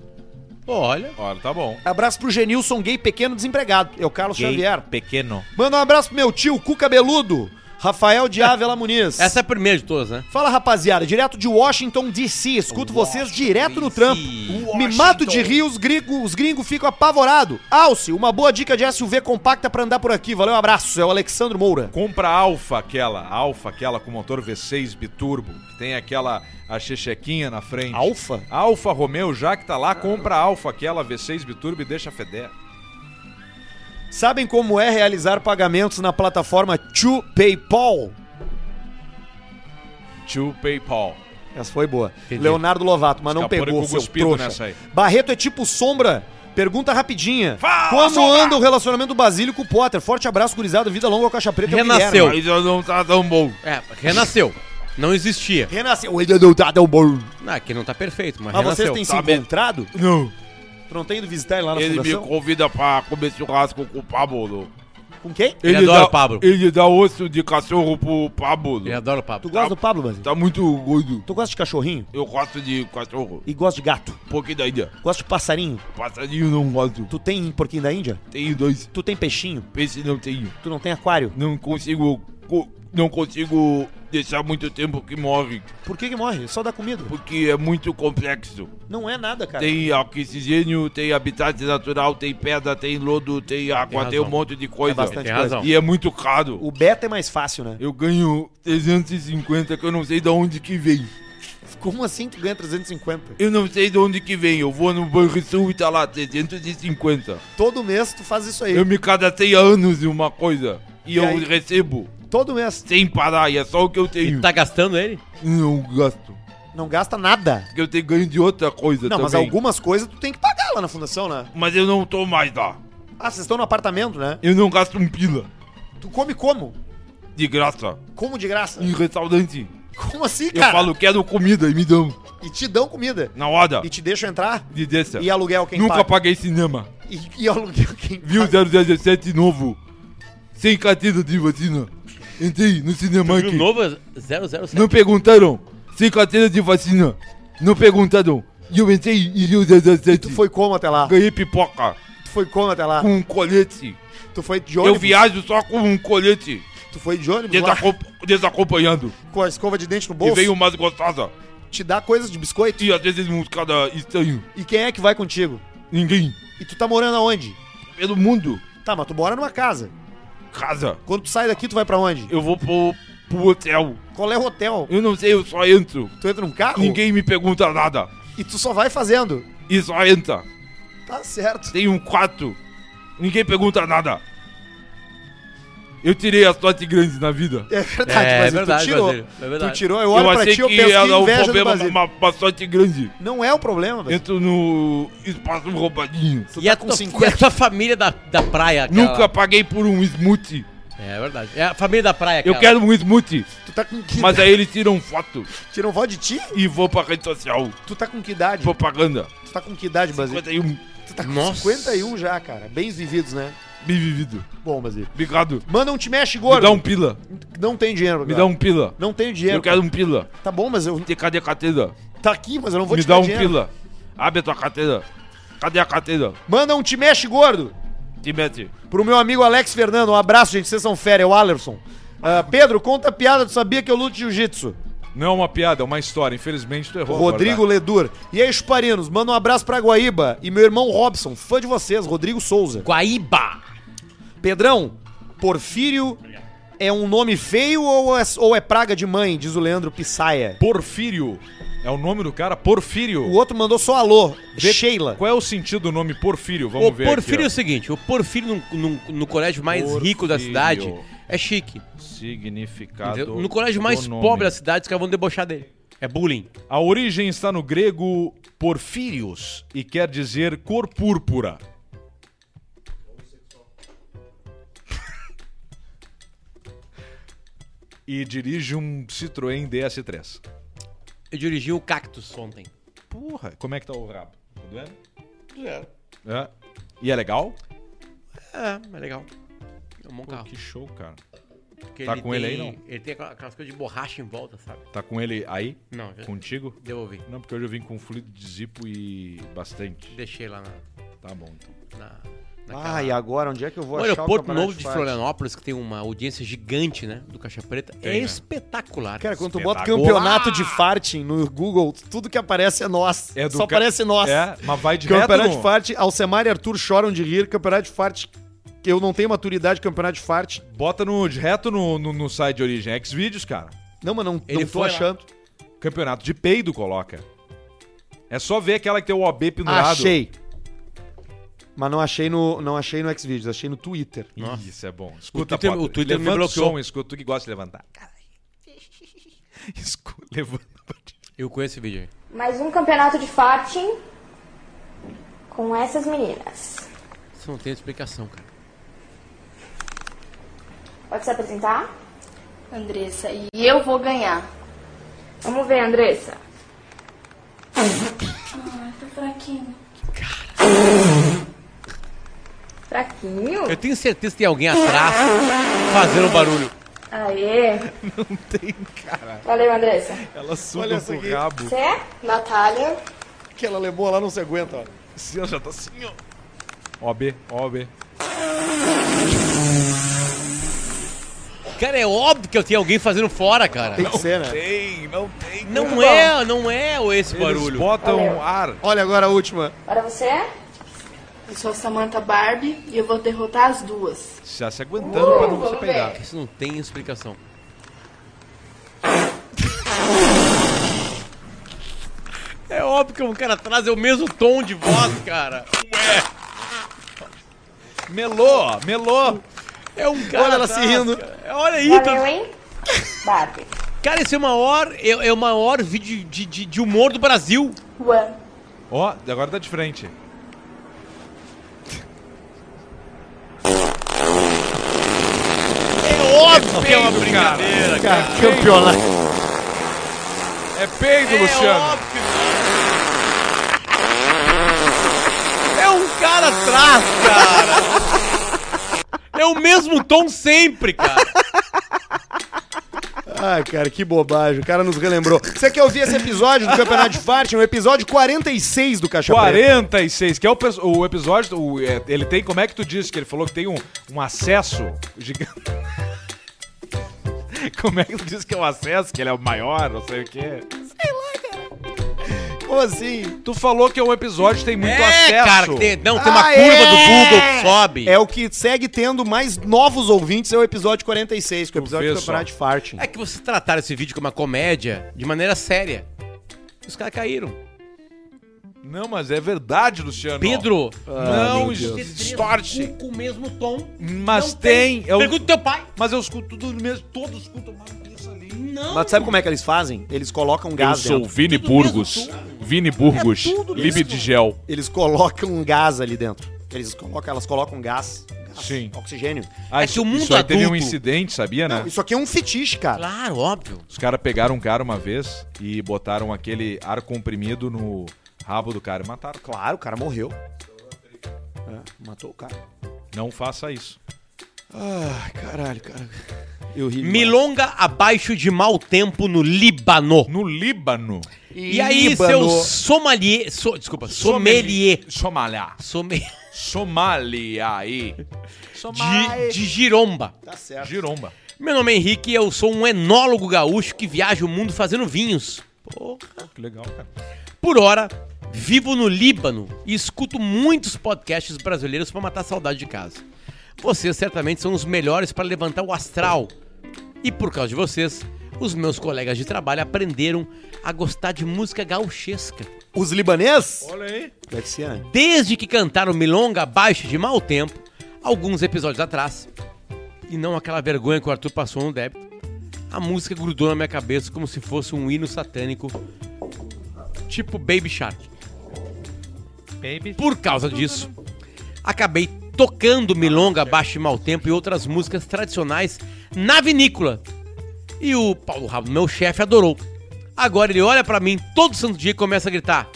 Olha. Olha, tá bom. Abraço pro Genilson, gay pequeno desempregado. É o Carlos Gay Xavier. pequeno. Manda um abraço pro meu tio, Cu Cabeludo. Rafael de Ávila Muniz. Essa é a primeira de todas, né? Fala, rapaziada, direto de Washington, D.C. Escuto vocês direto no trampo. Me mato de rir, os gringos os gringos ficam apavorados. Alce, uma boa dica de SUV compacta pra andar por aqui. Valeu, abraço. É o Alexandre Moura. Compra a Alfa, aquela. Alfa, aquela com motor V6 biturbo. Que tem aquela a chechequinha na frente. Alfa? Alfa Romeo, já que tá lá, compra a Alfa, aquela V6 biturbo e deixa feder. Sabem como é realizar pagamentos na plataforma To PayPal? To PayPal. Essa foi boa. Entendi. Leonardo Lovato, mas não Escapou pegou, seu trouxa. nessa aí. Barreto é tipo sombra? Pergunta rapidinha. Fala, Como sombra! anda o relacionamento do Basílio com o Potter? Forte abraço, gurizada. Vida longa ao Caixa Preta. é o Renasceu. Guilherme. Mas não tá tão bom. É, renasceu. Não existia. Renasceu. Ainda não tá tão bom. Ah, que não tá perfeito, mas Mas vocês renasceu. têm se Tá bem. encontrado? Não. Tu não tem ido visitar ele lá na Ele me fundação? convida pra comer churrasco com o Pablo. Com quem? Ele adora o Pablo. Ele dá osso de cachorro pro Pablo. Ele adora o papo. Tu gosta do Pablo, Basílio? Tá muito gordo. Tu gosta de cachorrinho? Eu gosto de cachorro. E gosta de gato? Um pouquinho da Índia. Gosta de passarinho? Passarinho não gosto. Tu tem porquinho da Índia? Tenho dois. Tu tem peixinho? Peixe não tenho. Tu não tem aquário? Não consigo. co- Não consigo deixar muito tempo que morre. Por que que morre? Só dá comida. Porque é muito complexo. Não é nada, cara. Tem oxigênio, tem habitat natural, tem pedra, tem lodo, tem água, Tem tem, um monte de coisa. É bastante Tem coisa. razão. E é muito caro. O beta é mais fácil, né? Eu ganho 350 que eu não sei de onde que vem. Como assim tu ganha 350? Eu não sei de onde que vem. Eu vou no Banrisul e tá lá 350. Todo mês tu faz isso aí. Eu me cadastrei há anos em uma coisa. E, E eu aí? recebo Todo mês. sem parar. E é só o que eu E tenho. tá gastando ele? Não gasto. Não gasta nada. Porque eu tenho ganho de outra coisa Não, também. mas algumas coisas tu tem que pagar lá na fundação, né? Mas eu não tô mais lá. Ah, vocês estão no apartamento, né? Eu não gasto um pila. Tu come como? De graça. Como de graça? Em restaurante. Como assim, Eu cara? falo, quero comida e me dão. E te dão comida. Na hora. E te deixam entrar. De dessa. E aluguel quem Nunca paga? paguei cinema. E, e aluguel quem Viu paga? 017 novo. Sem carteira de vacina. Entrei no cinema Viu aqui. novo 007. Não perguntaram. Sem carteira de vacina. Não perguntaram. E eu entrei e vi o 017. Tu foi como até lá? Ganhei pipoca. Tu foi como até lá? Com um colete. Tu foi de Eu ônibus? viajo só com um colete. Tu foi de ônibus roupa. desacompanhando. Com a escova de dente no E bolso? vem umas gostosas. Te dá coisas de biscoito? E às vezes cada estranho. E quem é que vai contigo? Ninguém. E tu tá morando aonde? Pelo mundo. Tá, mas tu mora numa casa. Casa. Quando tu sai daqui, tu vai pra onde? Eu vou pro, pro hotel. Qual é o hotel? Eu não sei, eu só entro. Tu entra num carro? Ninguém me pergunta nada. E tu só vai fazendo. E só entra. Tá certo. Tem um quarto. Ninguém pergunta nada. Eu tirei a sorte grande na vida. É verdade, É, mas verdade, tu tirou. Basílio, é verdade. Tu tirou, eu olho eu pra achei ti, eu que penso que era um inveja do problema, Basílio. uma, uma sorte grande. Não é o problema, Basílio. Entro no espaço roubadinho. Tu E tá a, com tua, 50. e a tua família da, da praia? aquela- Nunca paguei por um smoothie. É verdade. É a família da praia. Eu aquela. quero um smoothie. Tu tá com que Mas aí eles tiram foto Tiram voto de ti? e vou pra rede social. Tu tá com que idade? Propaganda. Tu tá com que idade, Basílio? 51. Tu tá com Nossa. 51 já, cara. Bens vividos, né? Bem vivido. Bom, Basílio. Obrigado. Manda um te mexe, Me gordo. dá um pila. Não tem dinheiro, Me cara. dá um pila. Não tenho dinheiro. Eu quero um pila. Tá bom, mas eu... Cadê a carteira? Tá aqui, mas eu não vou Me te dá dar um dinheiro. pila. Abre a tua carteira. Cadê a carteira? Manda um te mexe, gordo. Te mete. Pro meu amigo Alex Fernando. Um abraço, gente. Vocês são férias. É o Alerson. Ah, Pedro, conta a piada. Tu sabia que eu luto jiu-jitsu? Não é uma piada, é uma história. Infelizmente tu errou. Rodrigo agora, Ledur. E aí, Chuparinos, manda um abraço pra Guaíba e meu irmão Robson, fã de vocês, Rodrigo Souza. Guaíba. Pedrão, Porfírio é um nome feio ou é, ou é praga de mãe, diz o Leandro Pissaia. Porfírio. É o nome do cara? Porfírio. O outro mandou só alô, Vê- Sheila. Qual é o sentido do nome Porfírio? Vamos O ver Porfírio é o aqui. seguinte: o Porfírio no, no- no colégio mais Porfírio. rico da cidade é chique. Significado. entendeu? No colégio mais nome. pobre da cidade, os caras vão debochar dele. É bullying. A origem está no grego porfírios e quer dizer cor púrpura. e dirige um Citroën DS3. Eu dirigi o Cactus ontem. Porra, como é que tá o rabo? Tá doendo? É. E é legal? É, é legal. É um bom Pô, carro. que show, cara. Porque tá com ele aí, tem- não? Ele tem aquela- aquelas coisas de borracha em volta, sabe? Tá com ele aí? Não, já Contigo? devolvi. Não, porque hoje eu vim com fluido de zipo e bastante. Deixei lá na. Tá bom, então. na Ah, e agora, onde é que eu vou O achar aeroporto campeonato novo de? Florianópolis, que tem uma audiência gigante, né? Do Caixa Preta. é Tem, né? espetacular. Cara, quando tu bota campeonato de farting no Google, tudo que aparece é nós. É do Só ca- aparece nós. É, mas vai direto Campeonato de fart, Alcemar e Arthur choram de rir. Campeonato de fart, que eu não tenho maturidade, campeonato de fart. Bota no, direto no, no, no site de origem. Xvideos, cara. Não, mas não, Ele não tô foi lá. achando. Campeonato de peido coloca. É só ver aquela que tem o OB pendurado. Achei. Mas não achei no, não achei no Xvideos, achei no Twitter. Isso é bom. Escuta, O Twitter- Potter. o Twitter me Levanta o bloqueou. som, escuta. Tu que gosta de levantar. Escuta, levanta. Eu conheço esse vídeo aí. Mais um campeonato de farting com essas meninas. Isso não tem explicação, cara. Pode se apresentar? Andressa, e eu vou ganhar. Vamos ver, Andressa. Tô fraquinho. Fraquinho? Eu tenho certeza que tem alguém atrás fazendo barulho. Aê. Não tem, cara. Valeu, Andressa. Ela suga pro aqui. rabo. Você é? Natália, Aquela levou lá, não se aguenta, ó. Ela já tá assim, ó. OB, OB. Cara, é óbvio que eu tenho alguém fazendo fora, cara. Tem que ser, né? Tem, não tem. Não é, não é esse Eles barulho. botam Valeu. ar. Olha agora a última. Agora você é? eu sou a Samantha Barbie e eu vou derrotar as duas. Já se aguentando pra não peidar. ver. Isso não tem explicação. É óbvio que o cara atrás é o mesmo tom de voz, cara. Melô, melô. É um cara. Olha ela se rindo. cara. Olha aí, Valeu, tá... hein? Barbie. cara, esse é o maior, é, é o maior vídeo de, de, de humor do Brasil. One. Ó, agora tá de frente. É óbvio que é uma brincadeira, Cara, campeonato. É peido, Luciano. óbvio É um cara atrás, cara. É o mesmo tom sempre, cara. Ai, cara, que bobagem. O cara nos relembrou. Você quer ouvir esse episódio do Campeonato de Fart? É o episódio 46 do Caixa Preta. 46, que é o, o episódio. o- é, ele tem. Como é que tu disse que ele falou que tem um, um acesso gigante? Como é que tu diz que é o acesso, que ele é o maior, não sei o quê? Como assim? Tu falou que é um episódio que tem muito é, acesso. cara, que tem- não, tem uma Ah, curva é! do Google que sobe. É o que segue tendo mais novos ouvintes, é o episódio 46, que é o episódio do. Campeonato de Farting. É que vocês trataram esse vídeo como uma comédia de maneira séria. Os caras caíram. Não, mas é verdade, Luciano. Pedro, não, meu Deus. distorce. com o mesmo tom. Mas Não tem. eu- Pergunta teu pai. Mas eu escuto tudo mesmo. Todos escutam mais ali. Não. Mas sabe como é que eles fazem? Eles colocam Eu gás sou dentro. Vini Burgos. Vini Burgos. É Libe mesmo. de gel. Eles colocam um gás ali dentro. Eles colocam, elas colocam gás. gás Sim. Oxigênio. Ah, É isso, que o mundo isso aí teve um adulto- incidente, sabia, né? Não, isso aqui é um fetiche, cara. Claro, óbvio. Os caras pegaram um cara uma vez e botaram aquele ar comprimido no rabo do cara e mataram. Claro, o cara morreu. É, matou o cara. Não faça isso. Ai, caralho, cara. Eu ri demais. Milonga abaixo de mau tempo no Líbano. No Líbano. E aí, Líbano. seu sommelier... So, desculpa, sommelier. Somália. Somme- Somália aí. de, de Giromba. Tá certo. Giromba. Meu nome é Henrique e eu sou um enólogo gaúcho que viaja o mundo fazendo vinhos. Porra. Que legal, cara. Por hora, vivo no Líbano e escuto muitos podcasts brasileiros para matar a saudade de casa. Vocês certamente são os melhores para levantar o astral. E por causa de vocês, os meus colegas de trabalho aprenderam a gostar de música gauchesca. Os libanês? Olha aí. Deve ser, né? Desde que cantaram Milonga abaixo de mau tempo, alguns episódios atrás, e não aquela vergonha que o Arthur passou no débito, a música grudou na minha cabeça como se fosse um hino satânico, tipo Baby Shark. Baby. Por causa disso, acabei tocando Milonga abaixo de mau tempo e outras músicas tradicionais na vinícola. E o Paulo Rabo, meu chefe, adorou. Agora ele olha pra mim todo santo dia e começa a gritar: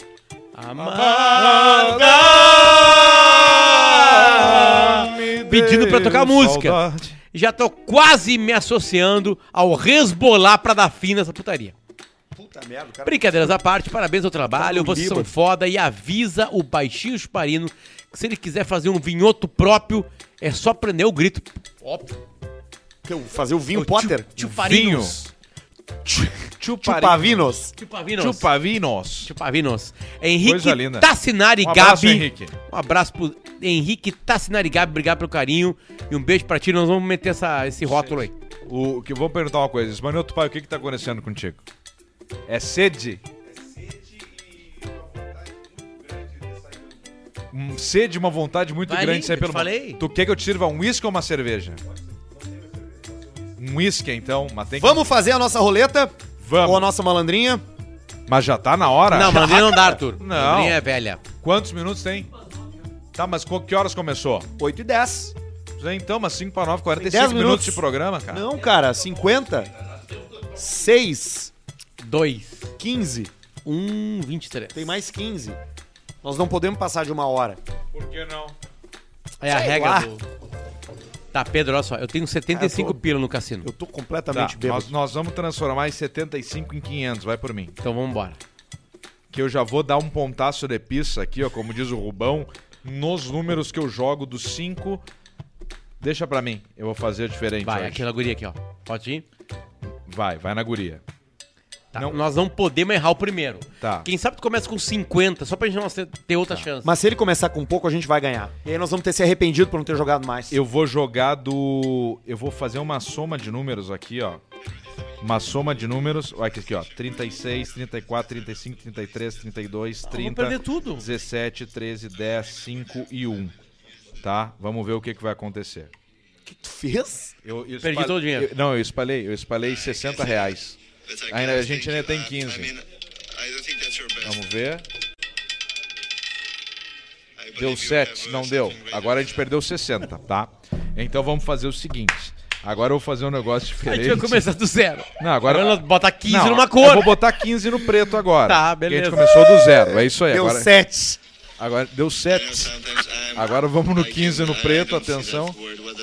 Pedindo pra tocar música. Já tô quase me associando ao resbolar pra dar fim nessa putaria. Puta merda, cara. Brincadeiras à parte, parabéns ao trabalho, Tá vocês são foda e avisa o baixinho chuparino que se ele quiser fazer um vinhoto próprio, é só prender o grito. Óbvio. Que eu- Fazer o vinho Ô, Potter? Chuparinos. Chupavinos. Chupavinos. Chupavinos. Chupavinos. Henrique. Tassinari Um abraço, Gabi. Henrique. Um abraço pro Henrique Tassinari Gabi, obrigado pelo carinho. E um beijo pra ti, nós vamos meter essa, esse rótulo aí. O, que, vou perguntar uma coisa. Esmanhoto pai, o que que tá acontecendo contigo? É sede? Um sede, uma vontade muito Vai grande de sair pelo te falei. Tu quer que eu te sirva um uísque ou uma cerveja? Um uísque, então. Mas, tem que- Vamos fazer a nossa roleta? Vamos. Ou a nossa malandrinha? mas já tá na hora? Não, Mandrinha não dá, Arthur. Não. Mandrinha é velha. Quantos minutos tem? Tá, mas co- que horas começou? 8 e 10. Então, mas 5 para 9, 45 10 minutos. minutos. de programa, cara. Não, cara, 50. 6. 2, 15. 1, 23. Tem mais 15. Nós não podemos passar de uma hora. Por que não? É a Sei regra lá. do... Tá, Pedro, olha só. Eu tenho 75 Ah, eu tô- pila no cassino. Eu tô Tá, completamente bêbado. nós, nós vamos transformar em 75 em 500, vai por mim. Então vamos embora. Que eu já vou dar um pontaço de pizza aqui, ó, como diz o Rubão, nos números que eu jogo dos 5. Deixa pra mim, eu vou fazer diferente Vai, hoje. aquela guria aqui, ó. Pode ir? Vai, vai na guria. Tá. Não. Nós não podemos errar o primeiro. Tá. Quem sabe tu começa com 50, só pra gente não ter, outra chance. Mas se ele começar com pouco, a gente vai ganhar. E aí nós vamos ter se arrependido por não ter jogado mais. Eu vou jogar do... Eu vou fazer uma soma de números aqui, ó. Uma soma de números. Olha aqui, aqui, ó. 36, 34, 35, 33, 32, Ah, Vamos 30, perder tudo. 17, 13, 10, 5 e 1. Tá? Vamos ver o que, que vai acontecer. O que tu fez? Eu, eu Perdi todo o dinheiro. eu- não, eu espalhei. Eu espalhei 60 reais. Ainda, a gente ainda tem 15. Vamos ver. Deu 7, não deu. Agora a gente perdeu 60, tá? Então vamos fazer o seguinte. Agora eu vou fazer um negócio A diferente. gente vai começar do zero. Não, agora... Agora nós botar 15 Não, numa Eu cor. vou botar 15 no preto agora. Tá, porque A beleza. gente começou do zero, é isso aí. Deu agora, 7. agora deu 7. Agora vamos no 15 no preto, atenção.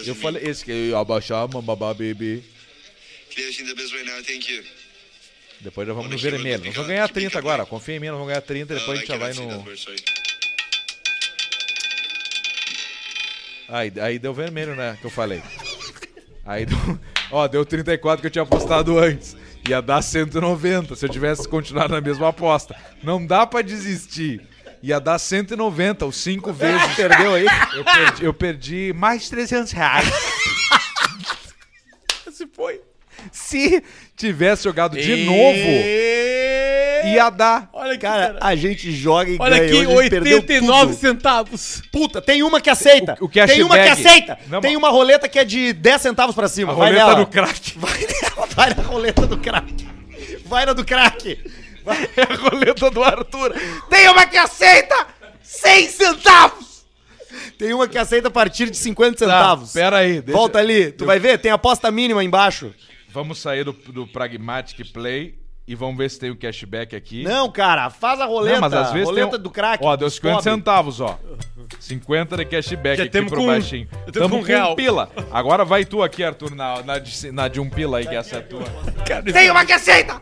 Eu falei, esse que eu ia abaixar, mamabá, baby. Depois já vamos no vermelho. Nós vamos ganhar 30 agora. Confia em mim, nós vamos ganhar 30 depois a gente já vai no. Aí, aí deu vermelho, né? Que eu falei. Aí deu, ó, deu 34 que eu tinha apostado antes. Ia dar 190 se eu tivesse continuado na mesma aposta. Não dá pra desistir. Ia dar 190, os cinco vezes. Perdeu aí? Eu perdi, eu perdi mais 300 reais. Se tivesse jogado de novo, ia dar. Olha aqui, Cara, a gente joga e Olha ganha. aqui, Hoje a gente perdeu 89 tudo. centavos. Puta, tem uma que aceita. O- o cashback. tem uma que aceita. Não, tem uma roleta que é de 10 centavos pra cima. A vai roleta nela. do crack. Vai nela, vai na roleta do crack. Vai na do crack. É a roleta do Arthur. Tem uma que aceita 100 centavos. Tem uma que aceita a partir de 50 Tá, centavos. pera aí. deixa- Volta ali, tu vai ver, tem aposta mínima embaixo. Vamos sair do, do Pragmatic Play e vamos ver se tem o cashback aqui. Não, cara, faz a roleta. Não, mas às vezes roleta tem um- do crack. Ó, deu dos 50 pobres. centavos, ó. 50 de cashback Já aqui temos pro com- baixinho. já temos Tamo com um real. um pila. Agora vai tu aqui, Arthur, na, na, de, na de um pila aí, que essa é tua. Tem uma que aceita!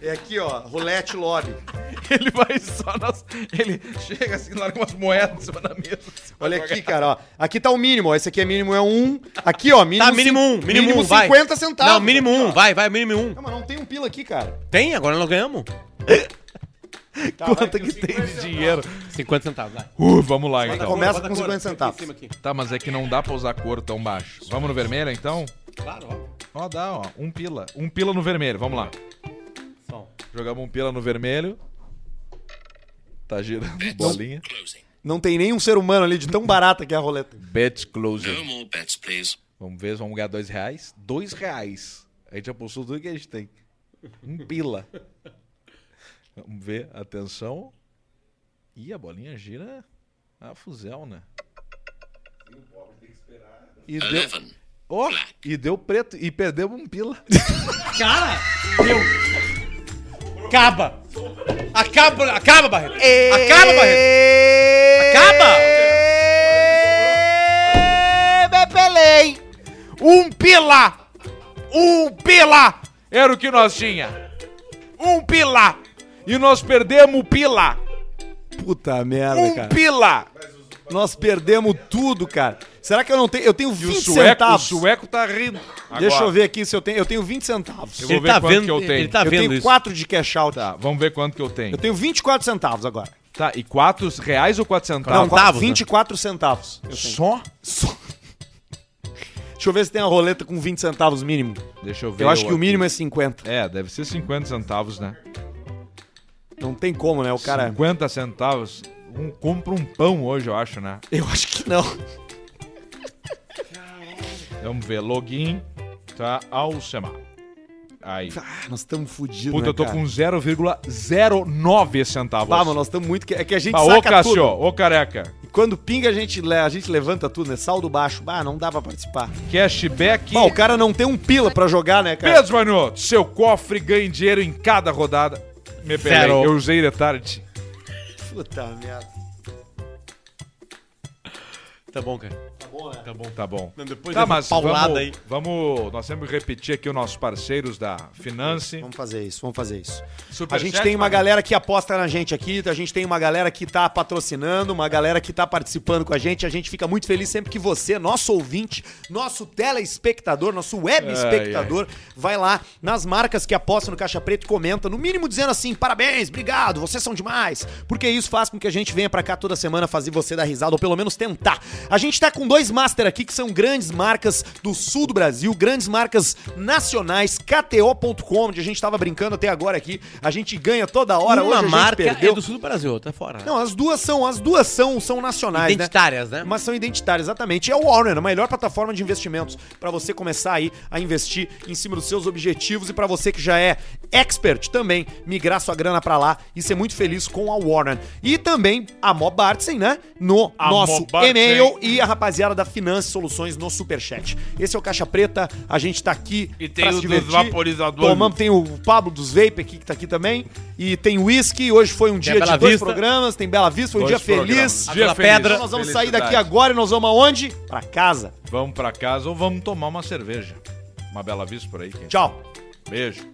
É aqui, ó, roulette lobby. Ele vai só nas... Ele chega assim, larga umas moedas em cima da mesa. Olha aqui, cara, ó. Aqui tá o mínimo, ó. Esse aqui é mínimo, é um. Aqui, ó, mínimo. Tá, mínimo um, mínimo um, vai. 50 centavos. Não, mínimo um, vai, vai, mínimo um. Não, mas não tem um pila aqui, cara. Tem, agora nós ganhamos. Quanto que tem de dinheiro? 50 centavos, vai. Uh, vamos lá, então. Começa com a cor 50 aqui em centavos. Tá, mas é que não dá pra usar cor tão baixo. Vamos no vermelho, então? Claro, ó. Ó, dá, ó. Um pila. Um pila no vermelho, vamos lá. Som. Jogamos um pila no vermelho. Tá girando bolinha. Não tem nenhum ser humano ali de tão barata que é a roleta. Bet closer. No more bets, please. Vamos ver, vamos ganhar dois reais. Dois reais. A gente apostou tudo que a gente tem. Um pila. Vamos ver, atenção. Ih, a bolinha gira a fuzel, né? E deu, ó, e deu preto. E perdemos um pila. Cara, deu. Acaba. Acaba, acaba, Barreto. Acaba, Barreto. Acaba. Bepelei! Um pila! Um pila! Era o que nós tinha. Um pila! E nós perdemos o pila! Puta merda, Um cara. pila! Nós perdemos tudo, cara. Será que eu não tenho. Eu tenho E 20 o sueco, o centavos. sueco tá rindo. Deixa Agora, eu ver aqui se eu tenho. Eu tenho 20 centavos. Eu vou Ele ver tá quanto vendo, que eu tenho. ele tá eu vendo tenho isso. 4 de cash out. Tá, vamos ver quanto que eu tenho. Eu tenho 24 centavos agora. Tá, e 4 reais ou 4 centavos? Não, Centavos, né? 24 centavos. Eu tenho. Só? Só. Deixa eu ver se tem uma roleta com 20 centavos mínimo. Deixa eu ver. Eu acho que o aqui. mínimo é 50. É, deve ser 50 centavos, né? Não tem como, né? O cara. 50 centavos. Um, compra um pão hoje, eu acho, né? Eu acho que não. Vamos ver. Login. Tá, Alcemar. Aí. Ah, nós estamos fodidos. Puta, né, eu tô cara? com 0,09 centavos. Ah, mas nós estamos muito. É que a gente Ah, ô saca Cássio, tudo. ô careca. E quando pinga, a gente, a gente levanta tudo, né? Saldo baixo. Ah, não dá pra participar. Cashback. Bom, o cara não tem um pila pra jogar, né, cara? Pedro Manioto, seu cofre ganha dinheiro em cada rodada. Me Zero. eu usei de tarde. Puta merda. Tá bom, cara. Tá bom, tá bom. Não, depois Tá, mas paulada vamos, aí. vamos... Nós temos que repetir aqui os nossos parceiros da Finance. Vamos fazer isso, vamos fazer isso. A Superchat, gente tem uma galera que aposta na gente aqui, a gente tem uma galera que tá patrocinando, uma galera que tá participando com a gente. A gente fica muito feliz sempre que você, nosso ouvinte, nosso telespectador, nosso web espectador, vai lá nas marcas que apostam no Caixa Preto e comenta, no mínimo dizendo assim: parabéns, obrigado, vocês são demais. Porque isso faz com que a gente venha pra cá toda semana fazer você dar risada, ou pelo menos tentar. A gente tá com dois master aqui que são grandes marcas do sul do Brasil, grandes marcas nacionais, KTO.com, onde a gente tava brincando até agora aqui. A gente ganha toda hora, hoje Uma a gente marca perdeu. é do sul do Brasil, outra é fora. né? Não, as duas são, as duas são, são nacionais, Identitárias, né? né? Mas são identitárias, exatamente. É o Warner, a melhor plataforma de investimentos para você começar aí a investir em cima dos seus objetivos e para você que já é expert também migrar sua grana para lá e ser muito feliz com a Warner. E também a Mobartsen, né? No A nosso e-mail e a rapaziada da Finance Soluções no Superchat. Esse é o Caixa Preta, a gente tá aqui E tem pra o se divertir. vaporizadores. Tomamos, tem o Pablo dos Vape aqui que tá aqui também. E tem whisky, hoje foi um dia de Bela dois Vista. programs, tem Bela Vista, foi um Dois dia programas. feliz. Dia Pela feliz. pedra. Então nós vamos sair daqui agora e nós vamos aonde? Pra casa. Vamos pra casa ou vamos tomar uma cerveja. Uma bela vista por aí. quem Tchau. Beijo.